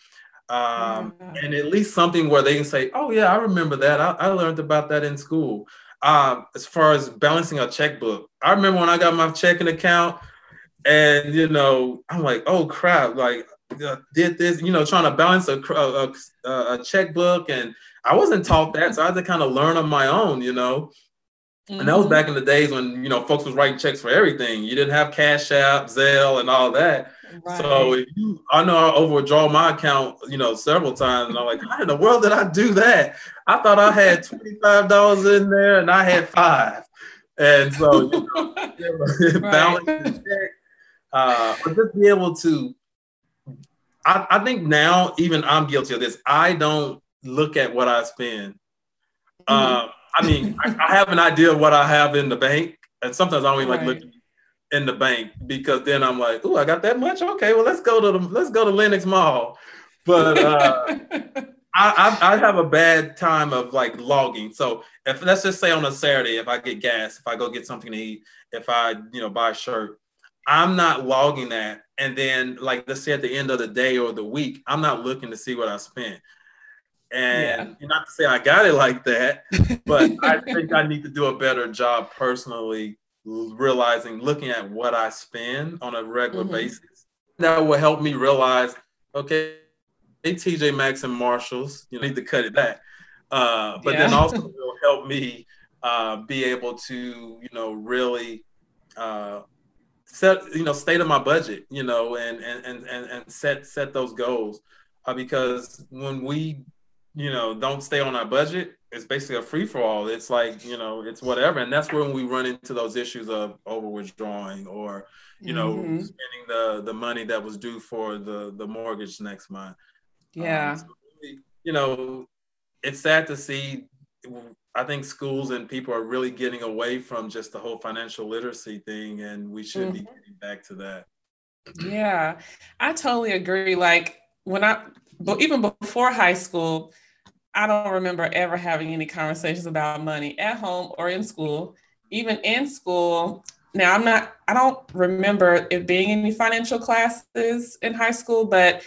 um, and at least something where they can say, "Oh yeah, I remember that. I, I learned about that in school." Um, as far as balancing a checkbook, I remember when I got my checking account, and you know, I'm like, "Oh crap!" Like, uh, did this, you know, trying to balance a, a, a checkbook, and I wasn't taught that, so I had to kind of learn on my own, you know. Mm-hmm. And that was mm-hmm. back in the days when you know folks was writing checks for everything. You didn't have Cash App, Zelle, and all that. Right. So if you, I know I overdraw my account, you know, several times, and I'm like, how in the world did I do that? I thought I had twenty five dollars in there, and I had five, and so you know, balance the check, uh, but just be able to. I, I think now even I'm guilty of this. I don't look at what I spend. Mm-hmm. Uh, I mean, I, I, have an idea of what I have in the bank, and sometimes I don't even right. like looking in the bank because then I'm like, oh, I got that much. Okay, well let's go to the let's go to Lenox Mall. But uh, I, I, I have a bad time of like logging. So if let's just say on a Saturday, if I get gas, if I go get something to eat, if I you know buy a shirt, I'm not logging that. And then like let's say at the end of the day or the week, I'm not looking to see what I spent. And yeah. not to say I got it like that, but I think I need to do a better job personally realizing, looking at what I spend on a regular mm-hmm. basis. That will help me realize, okay, hey, TJ Maxx and Marshalls, you need to cut it back. Uh, but yeah. then also will help me uh, be able to, you know, really uh, set, you know, state of my budget, you know, and and and and set set those goals. Uh, because when we, you know, don't stay on our budget, it's basically a free for all. It's like you know, it's whatever, and that's when we run into those issues of over withdrawing or you know mm-hmm. spending the the money that was due for the the mortgage next month. Yeah, um, so really, you know, it's sad to see. I think schools and people are really getting away from just the whole financial literacy thing, and we should mm-hmm. be getting back to that. Yeah, I totally agree. Like when I, but even before high school I don't remember ever having any conversations about money at home or in school. Even in school, now I'm not, I don't remember it being any financial classes in high school, but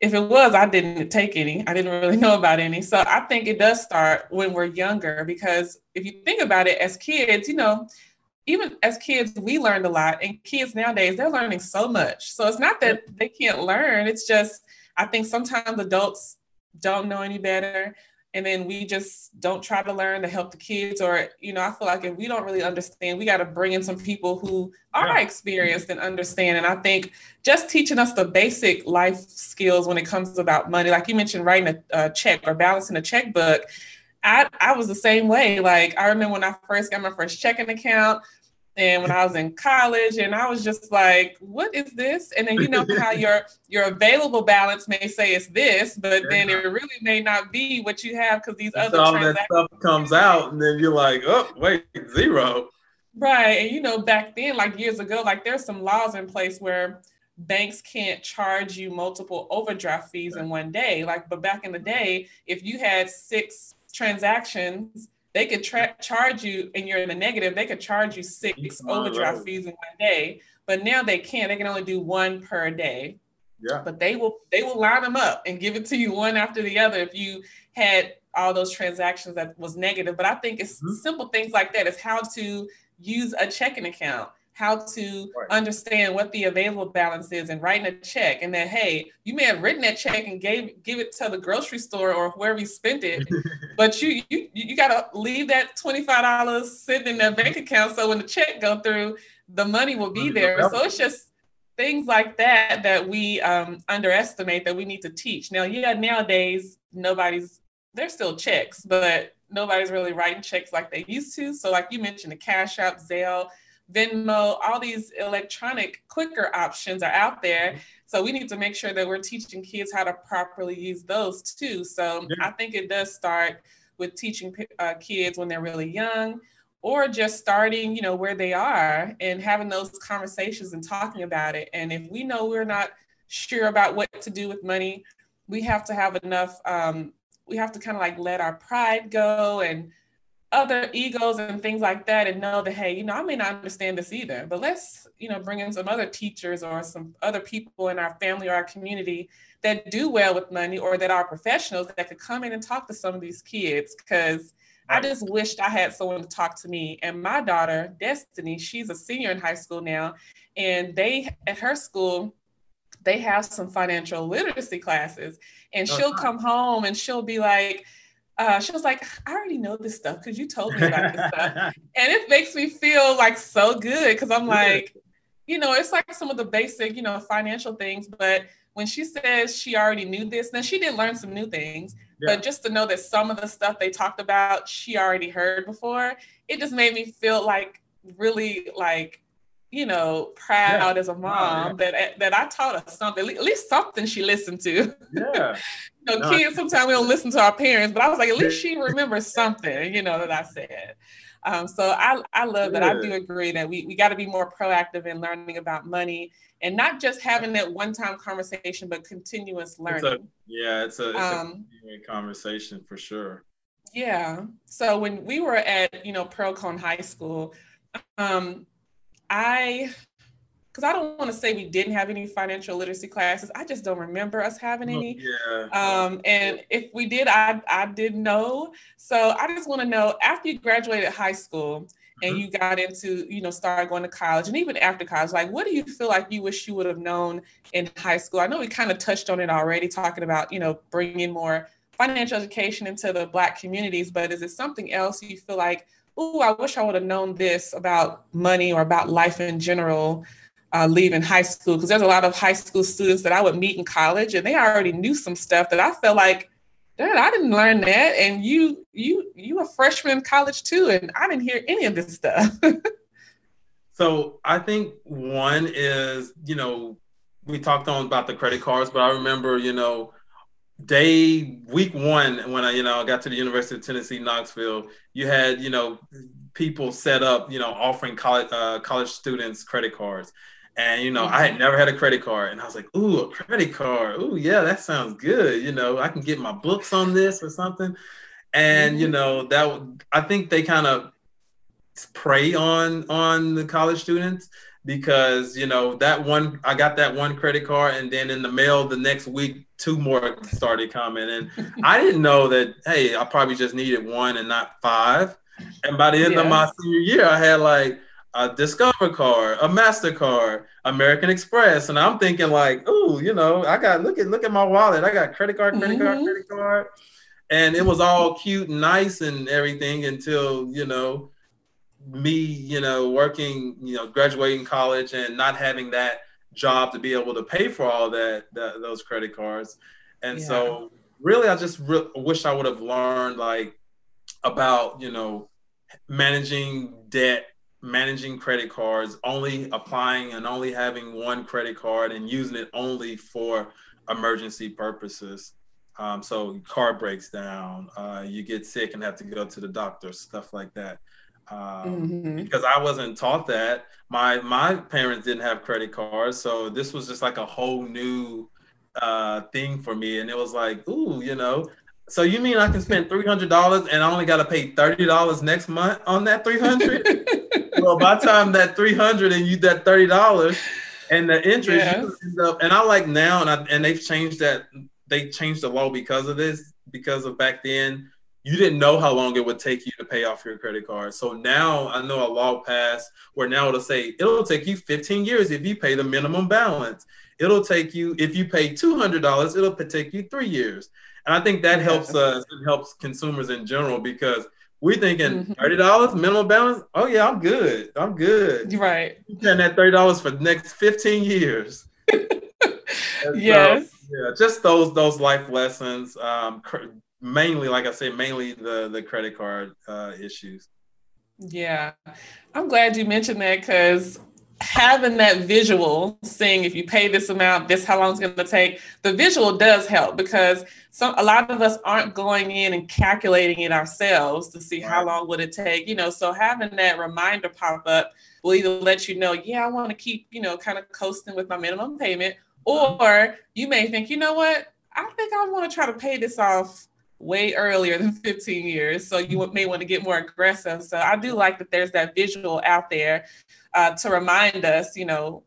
if it was, I didn't take any. I didn't really know about any. So I think it does start when we're younger because if you think about it as kids, you know, even as kids, we learned a lot. And kids nowadays, they're learning so much. So it's not that they can't learn, it's just, I think sometimes adults don't know any better. And then we just don't try to learn to help the kids or you know i feel like if we don't really understand we got to bring in some people who are experienced and understand. And i think just teaching us the basic life skills when it comes about money like you mentioned writing a, a check or balancing a checkbook I, I was the same way. Like i remember when i first got my first checking account and when I was in college, and I was just like, "What is this?" And then you know how your your available balance may say it's this, but then it really may not be what you have because these other all that stuff comes out, and then you're like, "Oh, wait, zero. Right, and you know, back then, like years ago, like there's some laws in place where banks can't charge you multiple overdraft fees in one day. Like, but back in the day, if you had six transactions they could tra- charge you and you're in the negative they could charge you six overdraft fees in one day but now they can't they can only do one per day. Yeah. But they will they will line them up and give it to you one after the other if you had all those transactions that was negative. But i think it's mm-hmm. simple things like that is how to use a checking account how to right. understand what the available balance is and writing a check. And that hey you may have written that check and gave give it to the grocery store or wherever you spent it but you you you got to leave that $25 sitting in that bank account. So when the check go through the money will be there. So it's just things like that that we um, underestimate that we need to teach. Now yeah nowadays nobody's there's still checks but nobody's really writing checks like they used to. So like you mentioned the cash app zelle Venmo, all these electronic quicker options are out there. So we need to make sure that we're teaching kids how to properly use those too. So yeah. I think it does start with teaching uh, kids when they're really young or just starting, you know, where they are and having those conversations and talking about it. And if we know we're not sure about what to do with money, we have to have enough, um, we have to kind of like let our pride go and other egos and things like that and know that hey you know i may not understand this either but let's you know bring in some other teachers or some other people in our family or our community that do well with money or that are professionals that could come in and talk to some of these kids. Because i just wished i had someone to talk to me. And my daughter destiny she's a senior in high school now and they at her school they have some financial literacy classes. And she'll uh-huh. come home and she'll be like uh, she was like, I already know this stuff because you told me about this stuff. And it makes me feel like so good because I'm like, you know, it's like some of the basic, you know, financial things. But when she says she already knew this, then she did learn some new things. Yeah. But just to know that some of the stuff they talked about, she already heard before, it just made me feel like really like you know, proud yeah. as a mom yeah. that that I taught her something, at least something she listened to. Yeah. you know, no. kids sometimes we don't listen to our parents, but I was like, at least she remembers something, you know, that I said. Um, so I, I love that. I do agree that we, we got to be more proactive in learning about money and not just having that one time conversation, but continuous learning. It's a, yeah, it's a, it's um, a conversation for sure. Yeah. So when we were at, you know, Pearl-Cohn High School, um, I, because I don't want to say we didn't have any financial literacy classes. I just don't remember us having oh, any. Yeah. Um, and if we did, I I did know. So I just want to know after you graduated high school and mm-hmm. you got into you know started going to college and even after college like what do you feel like you wish you would have known in high school i know we kind of touched on it already talking about you know bringing more financial education into the black communities but is it something else you feel like oh, I wish I would have known this about money or about life in general uh, leaving high school. Because there's a lot of high school students that I would meet in college, and they already knew some stuff that I felt like, Dad, I didn't learn that, and you, you, you a freshman in college too, and I didn't hear any of this stuff. so I think one is, you know, we talked on about the credit cards, but I remember, you know, day week one when I you know got to the University of Tennessee Knoxville, you had you know people set up you know offering college uh, college students credit cards. And you know, mm-hmm. I had never had a credit card, and I was like, "Ooh, a credit card! Ooh, yeah, that sounds good. You know, I can get my books on this or something." And mm-hmm. you know, that I think they kind of prey on on the college students because you know that one I got that one credit card and then in the mail the next week two more started coming. And I didn't know that hey I probably just needed one and not five. And by the end of my senior year I had like a Discover card, a Mastercard, American Express, and I'm thinking like, oh, you know, I got look at look at my wallet. I got credit card, credit mm-hmm. card, credit card, and it was all cute and nice and everything until you know me, you know, working, you know, graduating college and not having that job to be able to pay for all that, that those credit cards. And yeah. so really, I just re- wish I would have learned like about, you know, managing debt, managing credit cards, only applying and only having one credit card and using it only for emergency purposes. Um, so car breaks down, uh, you get sick and have to go to the doctor, stuff like that um, mm-hmm. because I wasn't taught that. My my parents didn't have credit cards, so this was just like a whole new uh, thing for me. And it was like, ooh, you know. So you mean I can spend three hundred dollars and I only got to pay thirty dollars next month on that three hundred? well, by the time that three hundred and you that thirty dollars and the interest, yes. up, and I like now, and I, and they've changed that. They changed the law because of this. Because of back then, you didn't know how long it would take you to pay off your credit card. So now I know a law passed where now it'll say it'll take you 15 years if you pay the minimum balance. It'll take you if you pay $200, it'll take you three years. And I think that helps us. It helps consumers in general because we're thinking mm-hmm. thirty dollars minimum balance. Oh yeah, I'm good. I'm good. Right. You're paying that thirty dollars for the next 15 years. yes. So, yeah, just those those life lessons. Um, cr- mainly, like I said, mainly the the credit card uh, issues. Yeah, I'm glad you mentioned that because having that visual, seeing if you pay this amount, this how long it's going to take, the visual does help because some a lot of us aren't going in and calculating it ourselves to see right. how long would it take. You know, so having that reminder pop up will either let you know, yeah, I want to keep you know kind of coasting with my minimum payment, or you may think, you know what, I think I want to try to pay this off way earlier than 15 years. So you may want to get more aggressive. So I do like that there's that visual out there uh, to remind us, you know,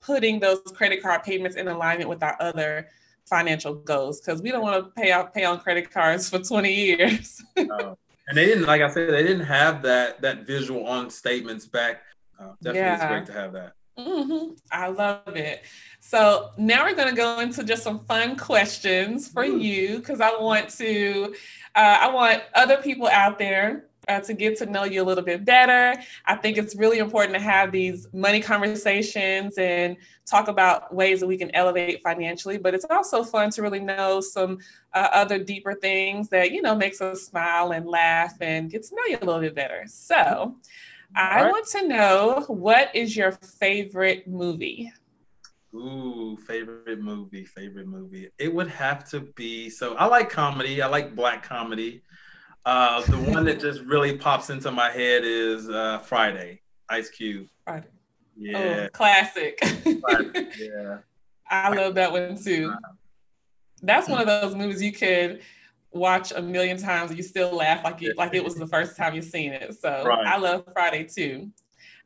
putting those credit card payments in alignment with our other financial goals because we don't want to pay out pay on credit cards for 20 years. and they didn't, like I said, they didn't have that that visual on statements back. Uh, definitely, yeah. it's great to have that. Mm-hmm. I love it. So now we're going to go into just some fun questions for you because I want to, uh, I want other people out there uh, to get to know you a little bit better. I think it's really important to have these money conversations and talk about ways that we can elevate financially. But it's also fun to really know some uh, other deeper things that you know makes us smile and laugh and get to know you a little bit better. So. I want to know what is your favorite movie? Ooh, favorite movie, favorite movie. It would have to be so I like comedy. I like black comedy. Uh, the one that just really pops into my head is uh, Friday, Ice Cube. Friday. Yeah. Oh, classic. classic. Yeah. I love that one too. That's one of those movies you could watch a million times and you still laugh like it like it was the first time you've seen it. So right. I love Friday too.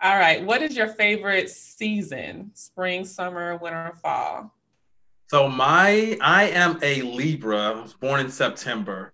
All right. What is your favorite season? Spring, summer, winter, fall? So my I am a Libra. I was born in September.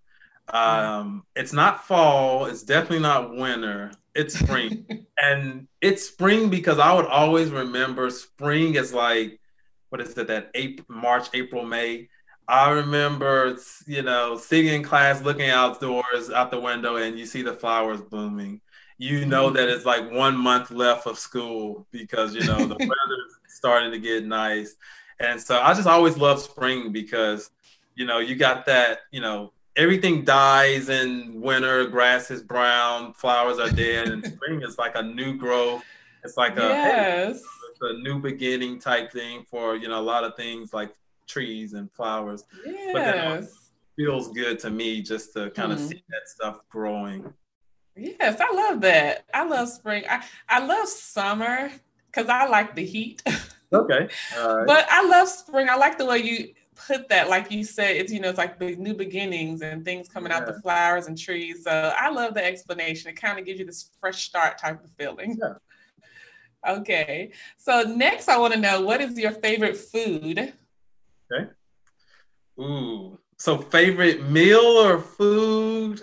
Um, it's not fall, it's definitely not winter, it's spring. and it's spring because I would always remember spring as like what is it that April, March, April, May I remember, you know, sitting in class, looking outdoors out the window, and you see the flowers blooming. You know that it's like one month left of school because you know the weather's starting to get nice, and so I just always love spring because you know you got that you know everything dies in winter, grass is brown, flowers are dead, and spring is like a new growth. It's like a yes. hey, it's a new beginning type thing for you know a lot of things like trees and flowers. Yes. But then feels good to me just to kind of mm. see that stuff growing. Yes, I love that. I love spring. I, I love summer because I like the heat. Okay. But I love spring. I like the way you put that. Like you said, it's you know, it's like the new beginnings and things coming yeah. out the flowers and trees. So I love the explanation. It kind of gives you this fresh start type of feeling. Yeah. Okay. So next I want to know what is your favorite food? Okay. Ooh. So favorite meal or food?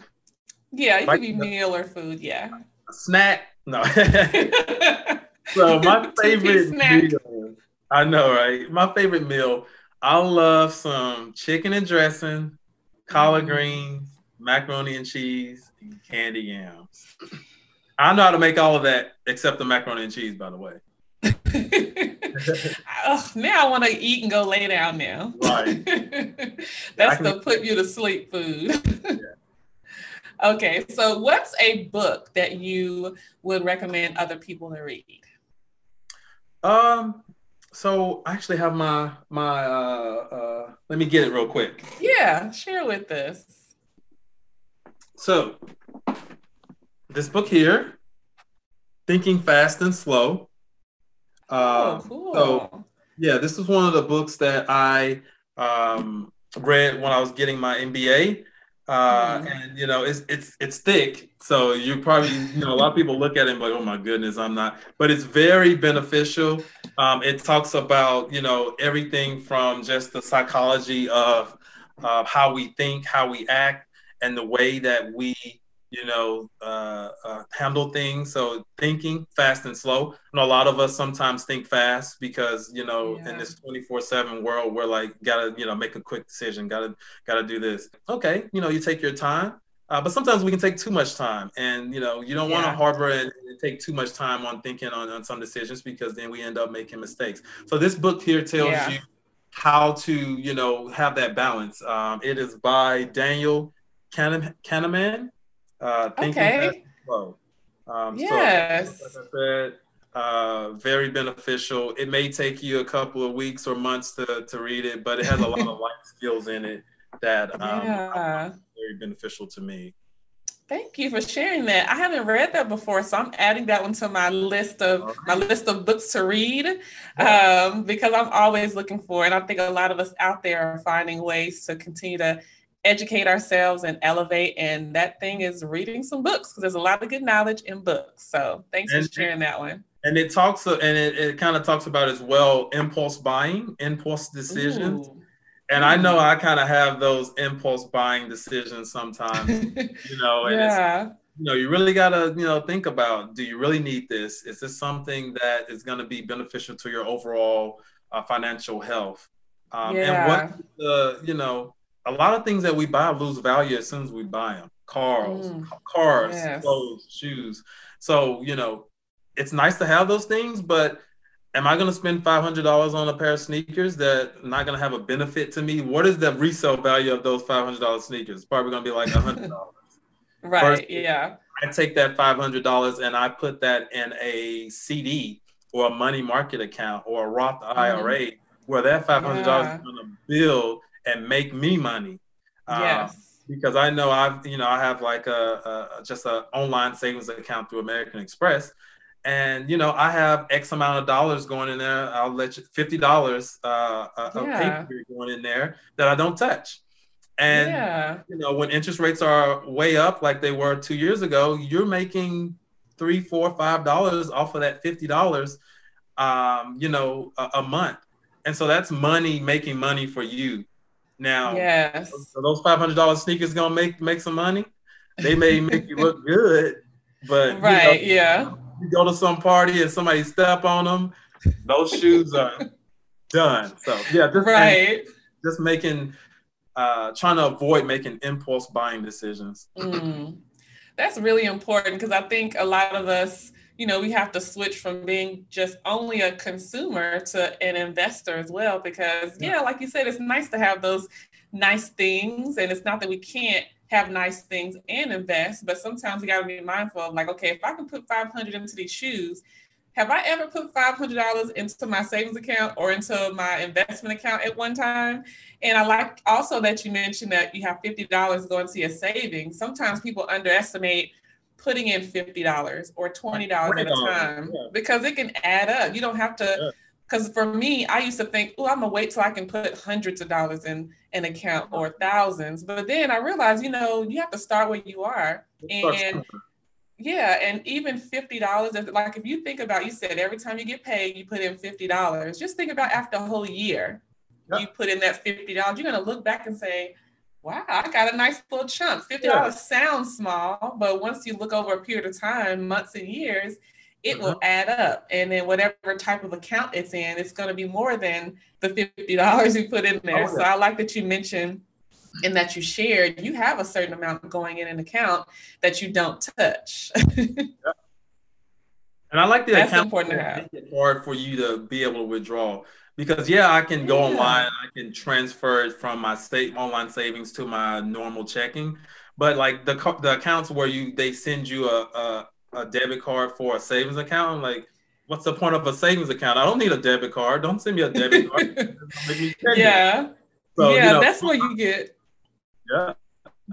Yeah, it could be meal or food. Yeah. snack? No. so my favorite meal. I know, right? My favorite meal. I love some chicken and dressing, collard mm. greens, macaroni and cheese, and candy yams. I know how to make all of that except the macaroni and cheese, by the way. oh, now I want to eat and go lay down now. Right. That's the put you to sleep food. Okay, so what's a book that you would recommend other people to read? Um, so I actually have my my uh uh let me get it real quick. Yeah, share with us. So this book here, Thinking Fast and Slow Oh, uh, cool. So, yeah, this is one of the books that I um, read when I was getting my MBA. Uh, mm. and you know it's it's it's thick so you probably you know a lot of people look at it and like oh my goodness i'm not but it's very beneficial um, it talks about you know everything from just the psychology of uh, how we think how we act and the way that we you know, uh, uh, handle things. So thinking fast and slow. And a lot of us sometimes think fast because you know, yeah. in this twenty four seven world, we're like, gotta you know, make a quick decision. Gotta gotta do this. Okay, you know, you take your time. Uh, but sometimes we can take too much time, and you know, you don't yeah. want to harbor and, and, take too much time on thinking on, on some decisions because then we end up making mistakes. So this book here tells yeah. you how to, you know, have that balance. Um, it is by Daniel Kahneman. Uh, okay. Slow. Um, yes. So, like I said, uh, very beneficial. It may take you a couple of weeks or months to, to read it, but it has a lot of life skills in it that um, yeah. very beneficial to me. Thank you for sharing that. I haven't read that before, so I'm adding that one to my list of my list of books to read um, because I'm always looking for, and I think a lot of us out there are finding ways to continue to educate ourselves and elevate. And that thing is reading some books because there's a lot of good knowledge in books. So thanks and, for sharing that one. And it talks and it, it kind of talks about as well impulse buying, impulse decisions. Ooh. And I know I kind of have those impulse buying decisions sometimes, you know, and yeah. it's you know, you really gotta, you know, think about do you really need this? Is this something that is gonna be beneficial to your overall uh, financial health? Um, yeah. and what the, you know, a lot of things that we buy lose value as soon as we buy them. Cars, mm. cars, yes. clothes, shoes. So you know, it's nice to have those things, but am I going to spend five hundred dollars on a pair of sneakers that not going to have a benefit to me? What is the resale value of those five hundred dollars sneakers? Probably going to be like a hundred dollars. right. First, yeah. I take that five hundred dollars and I put that in a CD or a money market account or a Roth IRA, mm-hmm. where that five hundred dollars yeah. is going to build and make me money. Um, yes. because I know I've, you know, I have like a, a just an online savings account through American Express, and you know I have X amount of dollars going in there. I'll let you fifty dollars uh, yeah. of paper going in there that I don't touch. And yeah. you know when interest rates are way up like they were two years ago, you're making three, four, five dollars off of that fifty dollars, um, you know, a, a month. And so that's money making money for you. Now, yes, those five hundred dollars sneakers gonna make make some money. They may make you look good, but right, you know, yeah. You go to some party and somebody step on them, those shoes are done. So yeah, just right, just making, uh, trying to avoid making impulse buying decisions. Mm. That's really important because I think a lot of us you know, we have to switch from being just only a consumer to an investor as well. Because, yeah, like you said, it's nice to have those nice things. And it's not that we can't have nice things and invest, but sometimes we got to be mindful of like, okay, if I can put 500 into these shoes, have I ever put $500 into my savings account or into my investment account at one time? And I like also that you mentioned that you have $50 going to your savings. Sometimes people underestimate putting in $50 or $20 at a time yeah. because it can add up. You don't have to, because yeah. for me, I used to think, oh, I'm gonna wait till I can put hundreds of dollars in an account or thousands. But then I realized, you know, you have to start where you are. And yeah, and even $50, like if you think about, you said every time you get paid, you put in $50. Just think about after a whole year, you put in that $50, you're gonna look back and say, wow, I got a nice little chunk. $50 yeah. sounds small, but once you look over a period of time, months and years, it will mm-hmm. add up. And then whatever type of account it's in, it's going to be more than the $50 you put in oh, there. Oh, yeah. So I like that you mentioned and that you shared, you have a certain amount going in an account that you don't touch. yeah. And I like the That's account important to have. It's hard for you to be able to withdraw because yeah, I can go yeah. online, I can transfer it from my state online savings to my normal checking, but like the the accounts where you they send you a, a, a debit card for a savings account, like what's the point of a savings account? I don't need a debit card. Don't send me a debit card. yeah, so, yeah, you know, that's what you get. Yeah.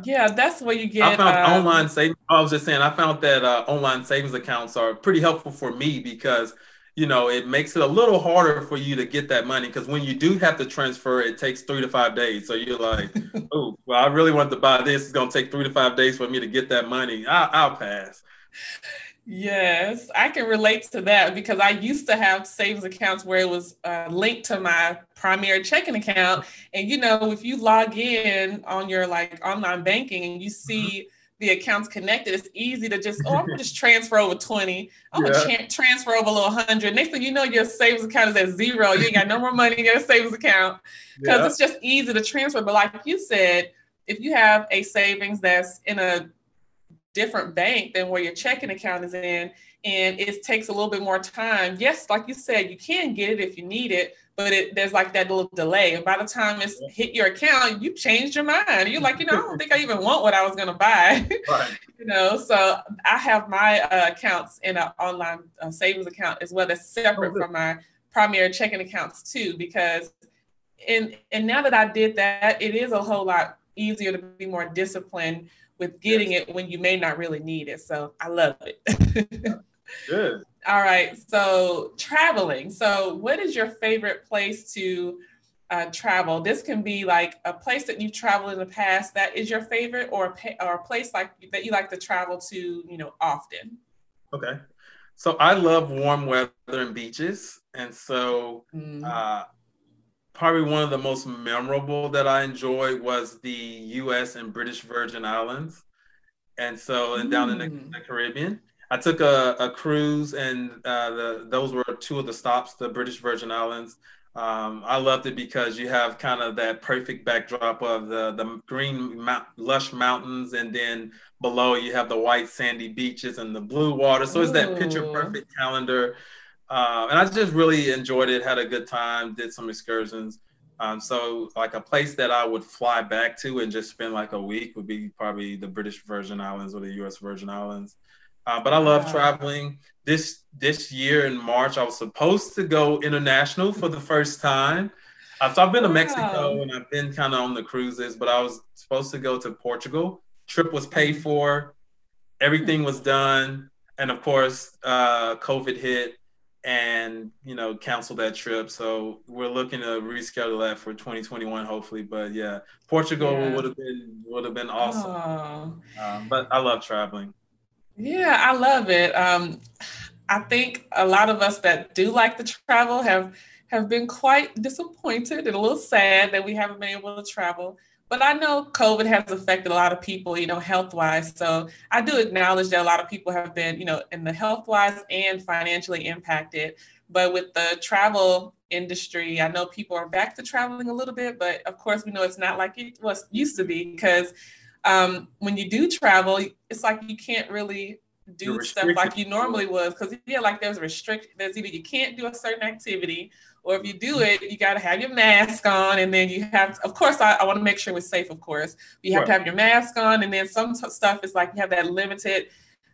Yeah, that's what you get. I found um, online savings. I was just saying, I found that uh, online savings accounts are pretty helpful for me because you know, it makes it a little harder for you to get that money because when you do have to transfer, it takes three to five days. So you're like, oh, well, I really want to buy this. It's gonna take three to five days for me to get that money. I, will pass. Yes, I can relate to that because I used to have savings accounts where it was uh, linked to my primary checking account. And you know, if you log in on your like online banking and you see mm-hmm. The accounts connected, it's easy to just, oh, I'm gonna just transfer over 20. I'm yeah. gonna tra- transfer over a little hundred. Next thing you know, your savings account is at zero. You ain't got no more money in your savings account because yeah. it's just easy to transfer. But like you said, if you have a savings that's in a different bank than where your checking account is in and it takes a little bit more time yes like you said you can get it if you need it but it, there's like that little delay and by the time it's hit your account you changed your mind you're like you know i don't think i even want what i was going to buy right. you know so i have my uh, accounts in an online uh, savings account as well that's separate oh, from my primary checking accounts too because and and now that i did that it is a whole lot easier to be more disciplined with getting yes. it when you may not really need it. So I love it. Good. All right. So traveling. So what is your favorite place to uh, travel? This can be like a place that you've traveled in the past that is your favorite, or a, or a place like that you like to travel to, you know, often. Okay. So I love warm weather and beaches, and so mm. uh, probably one of the most memorable that I enjoyed was the U.S. and British Virgin Islands, and so and down in the, mm. the, Caribbean. I took a, a cruise, and uh, the those were two of the stops, the British Virgin Islands. Um, I loved it because you have kind of that perfect backdrop of the the green mount, lush mountains, and then below you have the white sandy beaches and the blue water. So it's that picture perfect calendar uh, and I just really enjoyed it, had a good time, did some excursions. Um, so like a place that I would fly back to and just spend like a week would be probably the British Virgin Islands or the U.S. Virgin Islands. Uh, but I love wow. traveling. This this year in March, I was supposed to go international for the first time. Uh, so I've been wow. to Mexico and I've been kind of on the cruises, but I was supposed to go to Portugal. Trip was paid for, everything was done, and of course, uh, COVID hit and you know cancel that trip so we're looking to reschedule that for 2021 hopefully but yeah portugal yeah. would have been would have been awesome um, but i love traveling yeah i love it um, i think a lot of us that do like to travel have have been quite disappointed and a little sad that we haven't been able to travel but I know COVID has affected a lot of people, you know, health wise. So I do acknowledge that a lot of people have been, you know, in the health wise and financially impacted. But with the travel industry, I know people are back to traveling a little bit, but of course, we know it's not like it was used to be because um, when you do travel, it's like you can't really do stuff like you normally would because yeah, like there's restrict. There's either you can't do a certain activity or if you do it, you got to have your mask on, and then you have, to, of course, I, I want to make sure it's safe, of course. You have right. to have your mask on, and then some t- stuff is like you have that limited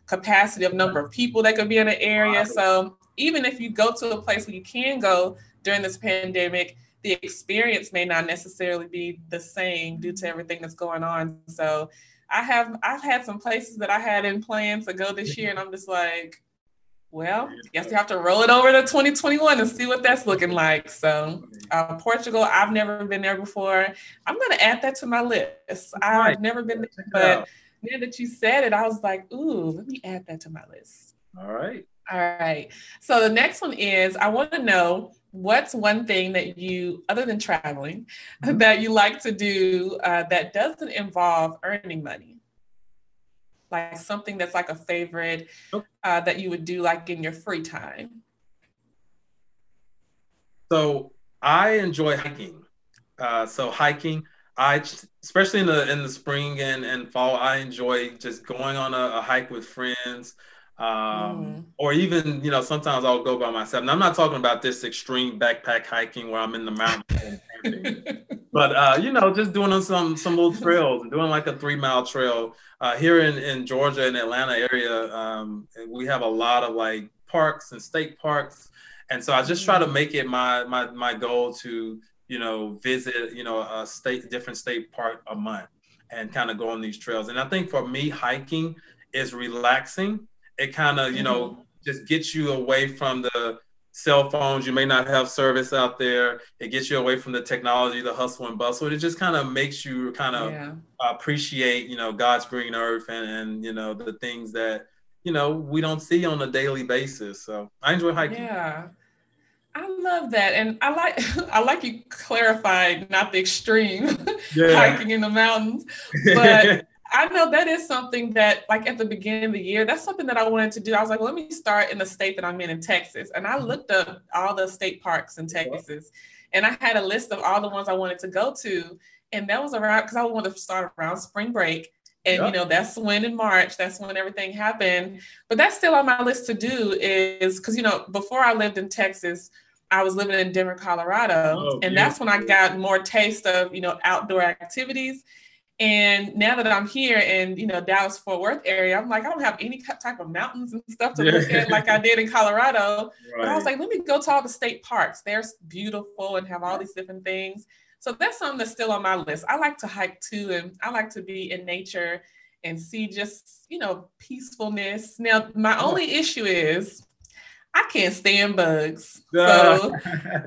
capacity of number of people that could be in an area. So even if you go to a place where you can go during this pandemic, the experience may not necessarily be the same due to everything that's going on. So I have I've had some places that I had in plans to go this year, and I'm just like, well, guess you have to roll it over to 2021 and see what that's looking like. So, uh, Portugal, I've never been there before. I'm going to add that to my list. I've never been there, but now that you said it, I was like, ooh, let me add that to my list. All right. All right. So, the next one is I want to know what's one thing that you, other than traveling, mm-hmm. that you like to do uh, that doesn't involve earning money? like something that's like a favorite uh, that you would do like in your free time? So I enjoy hiking. Uh, so hiking, I especially in the in the spring and, and fall, I enjoy just going on a, a hike with friends. Um, mm. or even you know sometimes I'll go by myself. And I'm not talking about this extreme backpack hiking where I'm in the mountains, but uh, you know just doing some some little trails and doing like a three mile trail uh, here in in Georgia and Atlanta area. Um, we have a lot of like parks and state parks, and so I just try to mm. make it my my my goal to you know visit you know a state different state park a month and kind of go on these trails. And I think for me hiking is relaxing it kind of you know mm-hmm. just gets you away from the cell phones you may not have service out there it gets you away from the technology the hustle and bustle it just kind of makes you kind of yeah. appreciate you know god's green earth and, and you know the things that you know we don't see on a daily basis. So I enjoy hiking. Yeah. I love that, and I like I like you clarified not the extreme yeah. hiking in the mountains, but I know that is something that, like at the beginning of the year, that's something that I wanted to do. I was like, well, let me start in the state that I'm in, in Texas, and I mm-hmm. looked up all the state parks in Texas, and I had a list of all the ones I wanted to go to, and that was around because I wanted to start around spring break, and you know that's when in March, that's when everything happened. But that's still on my list to do is because you know before I lived in Texas I was living in Denver, Colorado, oh, and that's when I got more taste of you know outdoor activities. And now that I'm here in you know Dallas Fort Worth area, I'm like I don't have any type of mountains and stuff to look at like I did in Colorado. Right. But I was like, let me go to all the state parks. They're beautiful and have all these different things. So that's something that's still on my list. I like to hike too, and I like to be in nature and see just you know peacefulness. Now my only issue is I can't stand bugs. So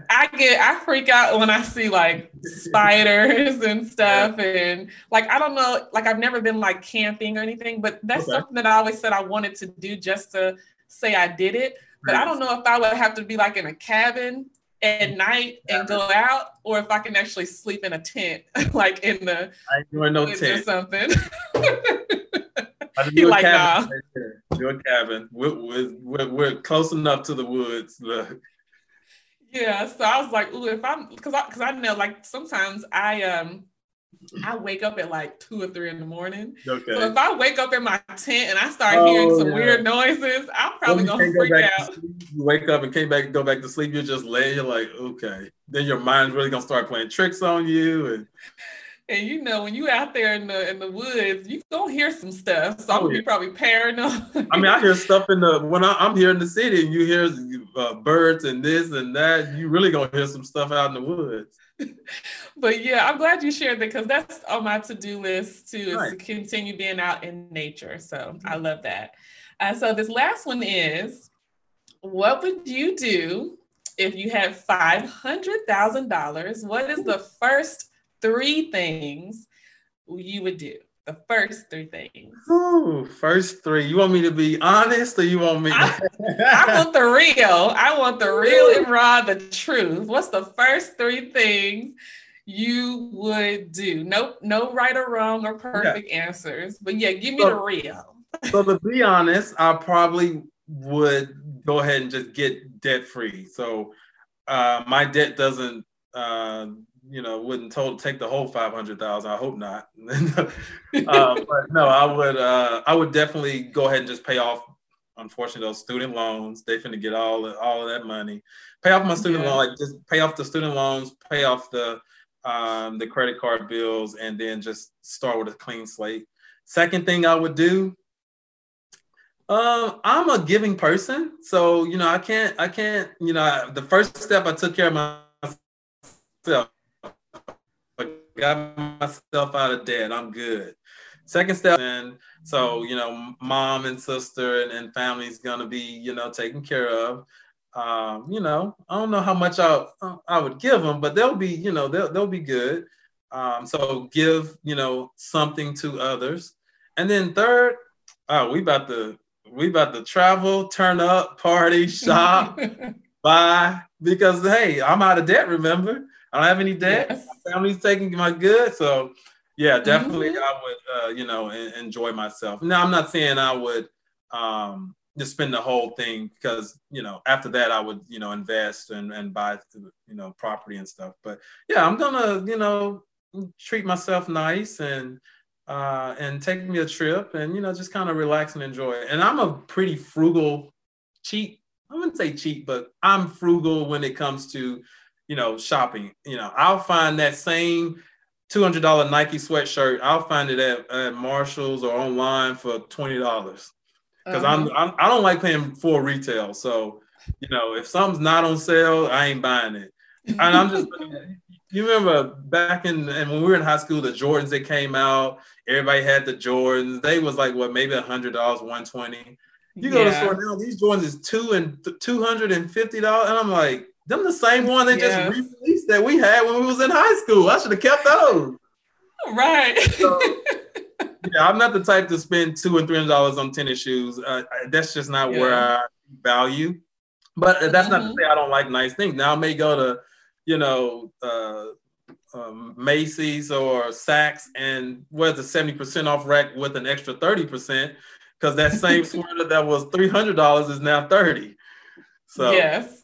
I get I freak out when I see like spiders and stuff and like I don't know like I've never been like camping or anything but that's okay. something that I always said I wanted to do just to say I did it. But I don't know if I would have to be like in a cabin at mm-hmm. night and go out or if I can actually sleep in a tent like in the I no tent or something. he like cabin nah. Your cabin. We're, we're, we're, close enough to the woods. Look. Yeah, so I was like, ooh, if I'm because I because I know like sometimes I um I wake up at like two or three in the morning. Okay. So if I wake up in my tent and I start oh, hearing some yeah. weird noises, I'm probably well, gonna freak go out. You wake up and came back, go back to sleep. You're just laying. You're like, okay. Then your mind's really gonna start playing tricks on you, and and you know, when you out there in the in the woods, you gonna hear some stuff. So I'm gonna be probably paranoid. I mean, I hear stuff in the when I, am here in the city, and you hear uh, birds and this and that. You really gonna hear some stuff out in the woods. but yeah, I'm glad you shared that because that's on my to do list too, is right. to continue being out in nature. So mm-hmm. I love that. Uh, so this last one is, what would you do if you had five hundred thousand dollars? What is the first three things you would do. The first three things. Ooh, first three. You want me to be honest or you want me? I, I want the real. I want the real and raw, the truth. What's the first three things you would do? No, no right or wrong or perfect yeah. answers. But yeah, give me so, the real. so to be honest, I probably would go ahead and just get debt free. So uh, my debt doesn't uh, you know, wouldn't told take the whole five hundred thousand. I hope not. uh, but no, I would. Uh, I would definitely go ahead and just pay off. Unfortunately, those student loans. They finna get all all of that money. Pay off my student yeah. loan. Like just pay off the student loans. Pay off the um, the credit card bills, and then just start with a clean slate. Second thing I would do. Um, I'm a giving person, so you know I can't. I can't. You know, I, the first step I took care of myself got myself out of debt. I'm good. Second step, and so you know, mom and sister and, and family's gonna be you know taken care of. Um, you know, I don't know how much I I would give them, but they'll be you know they'll they'll be good. Um, so give you know something to others, and then third, oh, we about to we about to travel, turn up, party, shop, buy because hey, I'm out of debt. Remember, I don't have any debt. Yes. My family's taking my good. So yeah, definitely mm-hmm. I would, uh, you know, enjoy myself. Now I'm not saying I would um, just spend the whole thing because, you know, after that I would, you know, invest and, and buy, you know, property and stuff. But yeah, I'm gonna, you know, treat myself nice and, uh, and take me a trip and, you know, just kind of relax and enjoy it. And I'm a pretty frugal, cheap, I wouldn't say cheap, but I'm frugal when it comes to you know, shopping. You know, I'll find that same two hundred dollar Nike sweatshirt. I'll find it at, at Marshalls or online for twenty dollars because uh-huh. I'm, I'm I don't like paying full retail. So you know, if something's not on sale, I ain't buying it. And I'm just. you remember back in and when we were in high school, the Jordans that came out, everybody had the Jordans. They was like what maybe a hundred dollars, one twenty. You go yeah. to the store now, these Jordans is two and two hundred and fifty dollars, and I'm like, them the same one they just released that we had when we was in high school. I should have kept those. Right. so, yeah, I'm not the type to spend two and three hundred dollars on tennis shoes. Uh, that's just not yeah. where I value. But that's mm-hmm. not to mm-hmm. say I don't like nice things. Now I may go to, you know, uh, um, Macy's or Saks and where's the 70% off rack with an extra 30% because that same sweater that was $300 is now 30. So yes.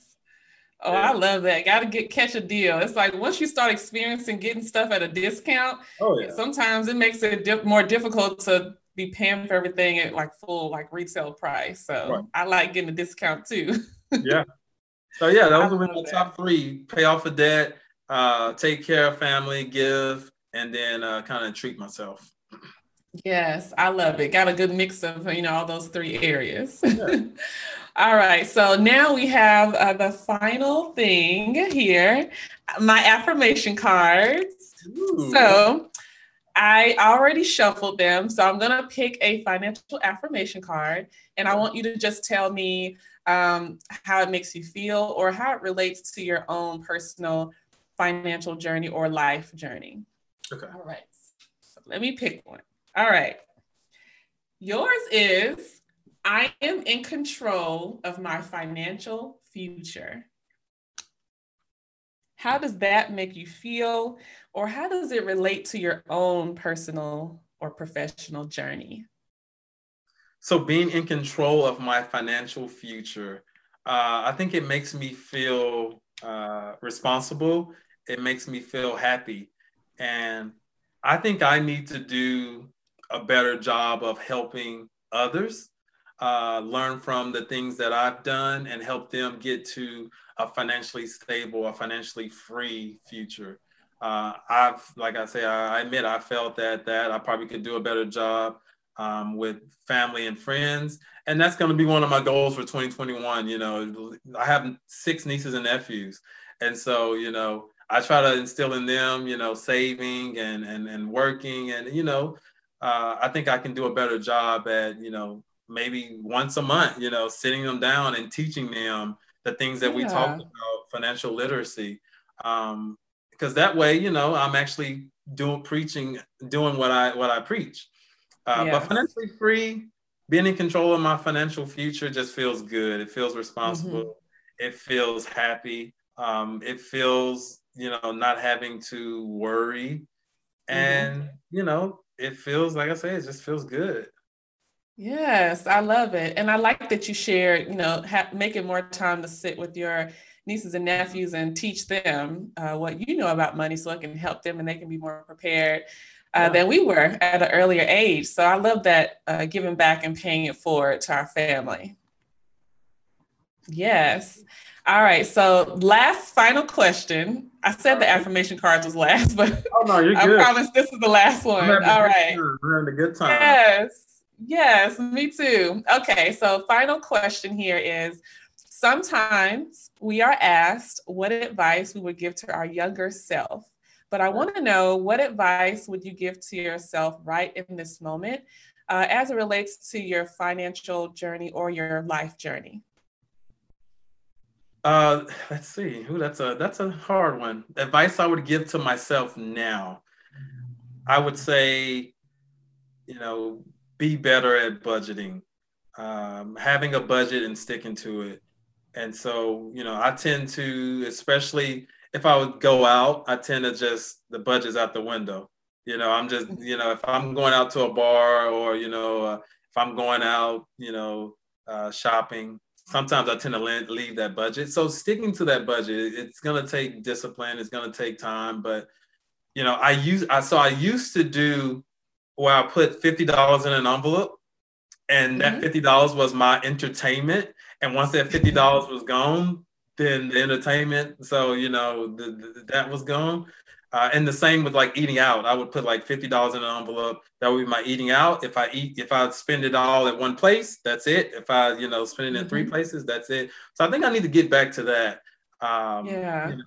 Oh. I love that. Got to get catch a deal. It's like once you start experiencing getting stuff at a discount, oh, yeah. sometimes it makes it dip, more difficult to be paying for everything at like full like retail price. So right. I like getting a discount too. yeah. So yeah, those are the top three: pay off a debt, uh, take care of family, give, and then uh, kind of treat myself. Yes, I love it. Got a good mix of you know all those three areas. Yeah. all right, so now we have uh, the final thing here, my affirmation cards. Ooh. So I already shuffled them, so I'm gonna pick a financial affirmation card, and I want you to just tell me um, how it makes you feel or how it relates to your own personal financial journey or life journey. Okay. All right. So let me pick one. All right. Yours is I am in control of my financial future. How does that make you feel, or how does it relate to your own personal or professional journey? So, being in control of my financial future, uh, I think it makes me feel uh, responsible it makes me feel happy. And I think I need to do a better job of helping others uh, learn from the things that I've done and help them get to a financially stable, a financially free future. Uh, I've, like I say, I, admit I felt that that I probably could do a better job um, with family and friends, and that's going to be one of my goals for 2021. You know, I have six nieces and nephews, and so you know, I try to instill in them, you know, saving and and and working, and you know, uh, I think I can do a better job at, you know, maybe once a month, you know, sitting them down and teaching them the things that yeah. we talked about, financial literacy, um, because that way, you know, I'm actually doing preaching, doing what I what I preach. Uh, yes. But financially free, being in control of my financial future just feels good. It feels responsible. Mm-hmm. It feels happy. Um, it feels you know, not having to worry. Mm-hmm. And, you know, it feels like I say, it just feels good. Yes, I love it. And I like that you share, you know, ha- making more time to sit with your nieces and nephews and teach them uh, what you know about money so it can help them and they can be more prepared uh, yeah. than we were at an earlier age. So I love that uh, giving back and paying it forward to our family. Yes. All right. So last final question. I said the affirmation cards was last, but oh, no, you're good. I promise this is the last one. All right. We're having a good time. Yes. Yes, me too. Okay. So final question here is sometimes we are asked what advice we would give to our younger self. But I want to know what advice would you give to yourself right in this moment uh, as it relates to your financial journey or your life journey? Uh, let's see. Who that's a that's a hard one. Advice I would give to myself now. I would say, you know, be better at budgeting, um, having a budget and sticking to it. And so, you know, I tend to, especially if I would go out, I tend to just the budget's out the window. You know, I'm just, you know, if I'm going out to a bar or you know, uh, if I'm going out, you know, uh, shopping, sometimes I tend to leave that budget. So sticking to that budget, it's going to take discipline. It's going to take time. But you know, I use I so I used to do where I put fifty dollars in an envelope, and that mm-hmm. fifty dollars was my entertainment. And once that fifty dollars was gone, then the entertainment. So you know, the, the, that was gone. Uh, and the same with like eating out. I would put like fifty dollars in an envelope. That would be my eating out. If I eat, if I spend it all at one place, that's it. If I, you know, spend it in mm-hmm. three places, that's it. So I think I need to get back to that. Um, yeah. You know,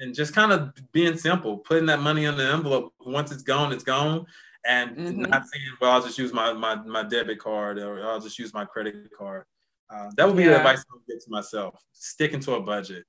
and just kind of being simple, putting that money in the envelope. Once it's gone, it's gone, and mm-hmm. not saying, "Well, I'll just use my my my debit card or I'll just use my credit card." Uh, that would be yeah. the advice I would give to myself: sticking to a budget.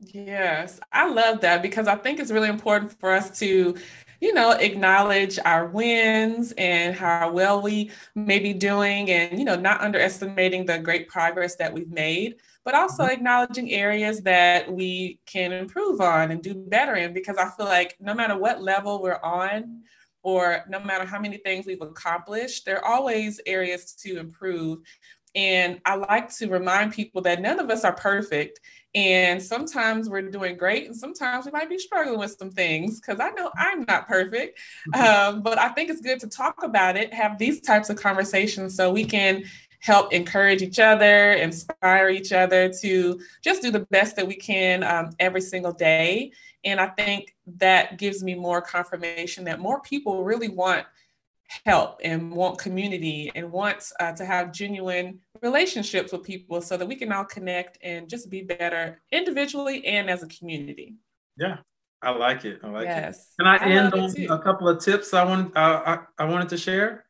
Yes, I love that because I think it's really important for us to, you know, acknowledge our wins and how well we may be doing and, you know, not underestimating the great progress that we've made, but also mm-hmm. acknowledging areas that we can improve on and do better in because I feel like no matter what level we're on, or no matter how many things we've accomplished, there are always areas to improve. And I like to remind people that none of us are perfect. And sometimes we're doing great, and sometimes we might be struggling with some things because I know I'm not perfect. Mm-hmm. Um, but I think it's good to talk about it, have these types of conversations so we can help encourage each other, inspire each other to just do the best that we can um, every single day. And I think that gives me more confirmation that more people really want help and want community and want uh, to have genuine relationships with people so that we can all connect and just be better individually and as a community. Yeah, I like it. I like yes. it. Can I, I end on a couple of tips I want uh, I, I wanted to share?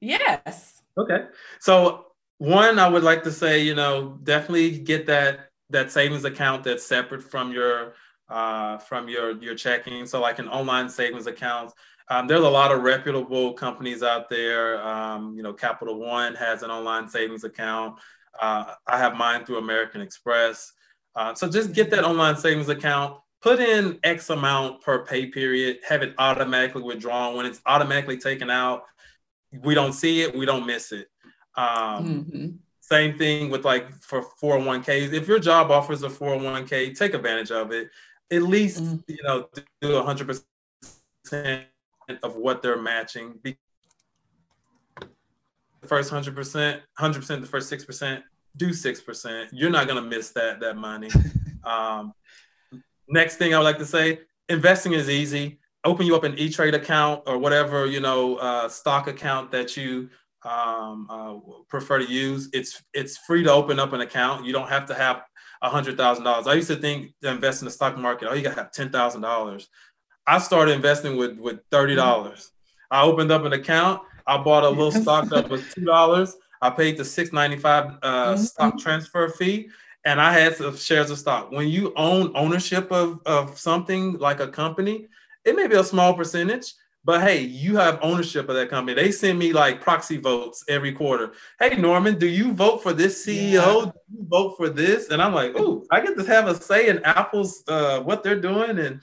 Yes. Okay. So one, I would like to say, you know, definitely get that that savings account that's separate from your uh, from your your checking. So like an online savings account um, there's a lot of reputable companies out there. Um, you know, Capital One has an online savings account. Uh, I have mine through American Express. Uh, so just get that online savings account, put in X amount per pay period, have it automatically withdrawn. When it's automatically taken out, we don't see it, we don't miss it. Um, mm-hmm. Same thing with like for 401ks. If your job offers a 401k, take advantage of it. At least, mm-hmm. you know, do 100% of what they're matching. The first 100%, 100% the first 6%, do 6%. You're not going to miss that, that money. Um, next thing I would like to say, investing is easy. Open you up an E-Trade account or whatever, you know, uh, stock account that you um, uh, prefer to use. It's, it's free to open up an account. You don't have to have $100,000. I used to think to invest in the stock market, oh, you got to have $10,000. I started investing with with thirty dollars. I opened up an account. I bought a little stock that was two dollars. I paid the six ninety five uh, mm-hmm. stock transfer fee, and I had some shares of stock. When you own ownership of of something like a company, it may be a small percentage, but hey, you have ownership of that company. They send me like proxy votes every quarter. Hey, Norman, do you vote for this CEO? Yeah. Do you vote for this? And I'm like, oh, I get to have a say in Apple's uh, what they're doing and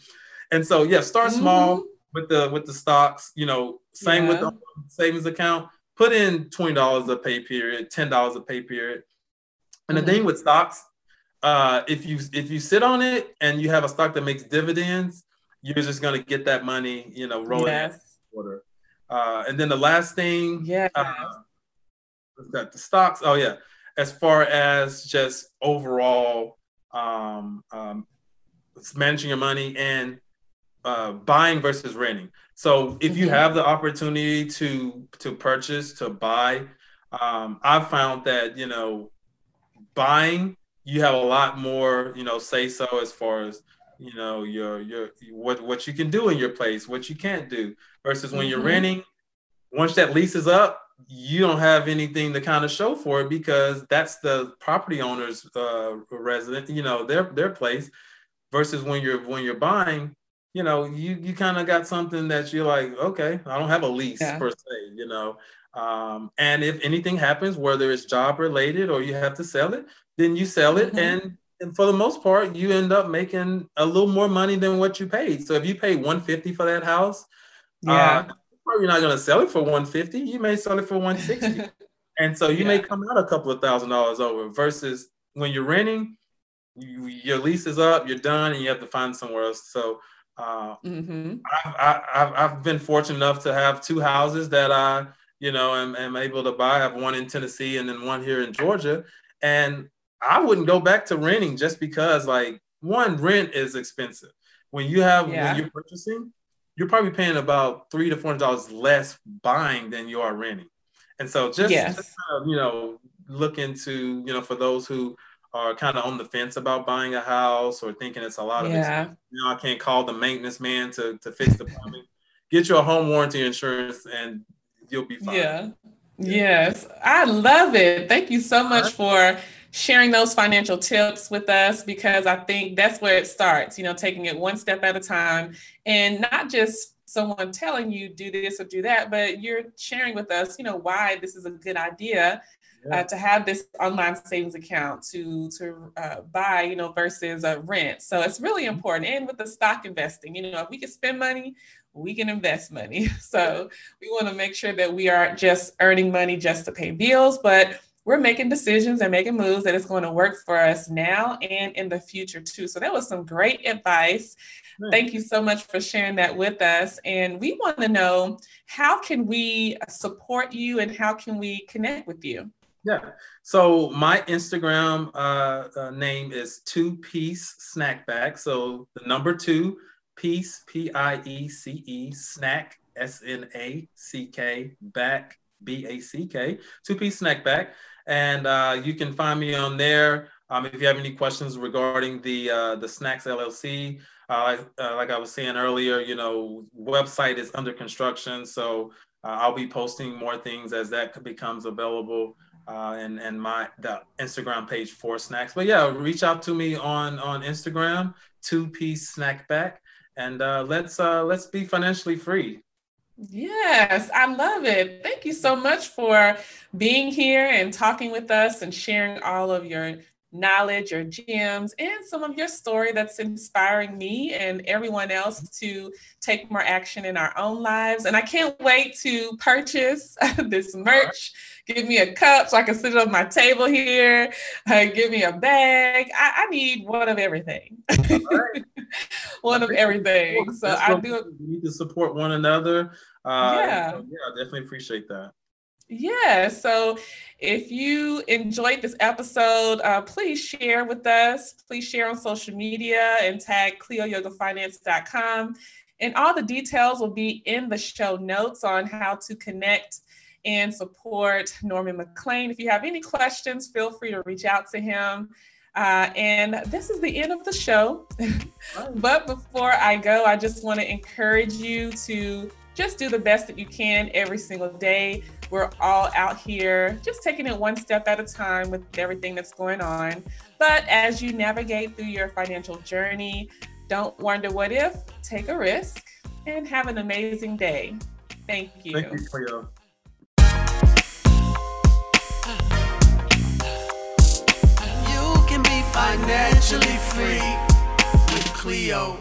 and so yeah, start mm-hmm. small with the with the stocks. You know, same yeah. with the savings account. Put in twenty dollars a pay period, ten dollars a pay period. And mm-hmm. the thing with stocks, uh, if you if you sit on it and you have a stock that makes dividends, you're just gonna get that money, you know, rolling yes. quarter. Uh, and then the last thing, yeah, uh, that the stocks. Oh yeah, as far as just overall um, um, managing your money and uh, buying versus renting. So if you mm-hmm. have the opportunity to to purchase to buy, um, I've found that you know buying you have a lot more you know say so as far as you know your your what what you can do in your place, what you can't do versus when mm-hmm. you're renting. Once that lease is up, you don't have anything to kind of show for it because that's the property owner's uh, resident, you know, their their place. Versus when you're when you're buying, you know, you you kind of got something that you're like, okay, I don't have a lease yeah. per se, you know. Um, and if anything happens, whether it's job related or you have to sell it, then you sell it, mm-hmm. and, and for the most part, you end up making a little more money than what you paid. So if you pay 150 for that house, yeah, uh, you're not going to sell it for 150. You may sell it for 160, and so you yeah. may come out a couple of thousand dollars over. Versus when you're renting, you, your lease is up, you're done, and you have to find somewhere else. So uh, mm-hmm. I've, I've, I've been fortunate enough to have two houses that I, you know, am, am able to buy. I have one in Tennessee and then one here in Georgia. And I wouldn't go back to renting just because, like, one, rent is expensive. When you have, yeah. when you're purchasing, you're probably paying about three to four hundred dollars less buying than you are renting. And so just, yes. just kind of, you know, look into, you know, for those who are kind of on the fence about buying a house or thinking it's a lot of yeah. expense. You know, I can't call the maintenance man to, to fix the plumbing. Get your home warranty insurance and you'll be fine. Yeah. Yes, I love it. Thank you so much for sharing those financial tips with us because I think that's where it starts, you know, taking it one step at a time and not just someone telling you do this or do that, but you're sharing with us, you know, why this is a good idea uh, to have this online savings account to to uh, buy, you know, versus a rent. So it's really mm-hmm. important. And with the stock investing, you know, if we can spend money, we can invest money. So we want to make sure that we aren't just earning money just to pay bills, but we're making decisions and making moves that is going to work for us now and in the future too. So that was some great advice. Thank you so much for sharing that with us. And we want to know how can we support you and how can we connect with you? Yeah. So my Instagram uh, uh, name is Two Piece Snack Snackback. So the number two piece, P I E C E, snack, S N A C K, back, B A C K, Two Piece Snack Snackback. And uh, you can find me on there. Um, if you have any questions regarding the uh, the Snacks LLC, uh, uh, like I was saying earlier, you know, website is under construction, so uh, I'll be posting more things as that becomes available uh, and and my the Instagram page for snacks. But yeah, reach out to me on on Instagram, two piece snack back, and uh, let's uh, let's be financially free. Yes, I love it. Thank you so much for being here and talking with us and sharing all of your knowledge or gems and some of your story that's inspiring me and everyone else to take more action in our own lives. And I can't wait to purchase this merch. Give me a cup so I can sit it on my table here. Uh, give me a bag. I, I need one of everything. Right. one of everything. So I do. We need to support one another. Uh, yeah. So yeah, I definitely appreciate that. Yeah. So if you enjoyed this episode, uh, please share with us. Please share on social media and tag CleoYogaFinance.com. And all the details will be in the show notes on how to connect and support Norman McLean. If you have any questions, feel free to reach out to him. Uh, and this is the end of the show. but before I go, I just want to encourage you to just do the best that you can every single day. We're all out here just taking it one step at a time with everything that's going on. But as you navigate through your financial journey, don't wonder what if, take a risk, and have an amazing day. Thank you. Thank you for your. You can be financially free with Cleo.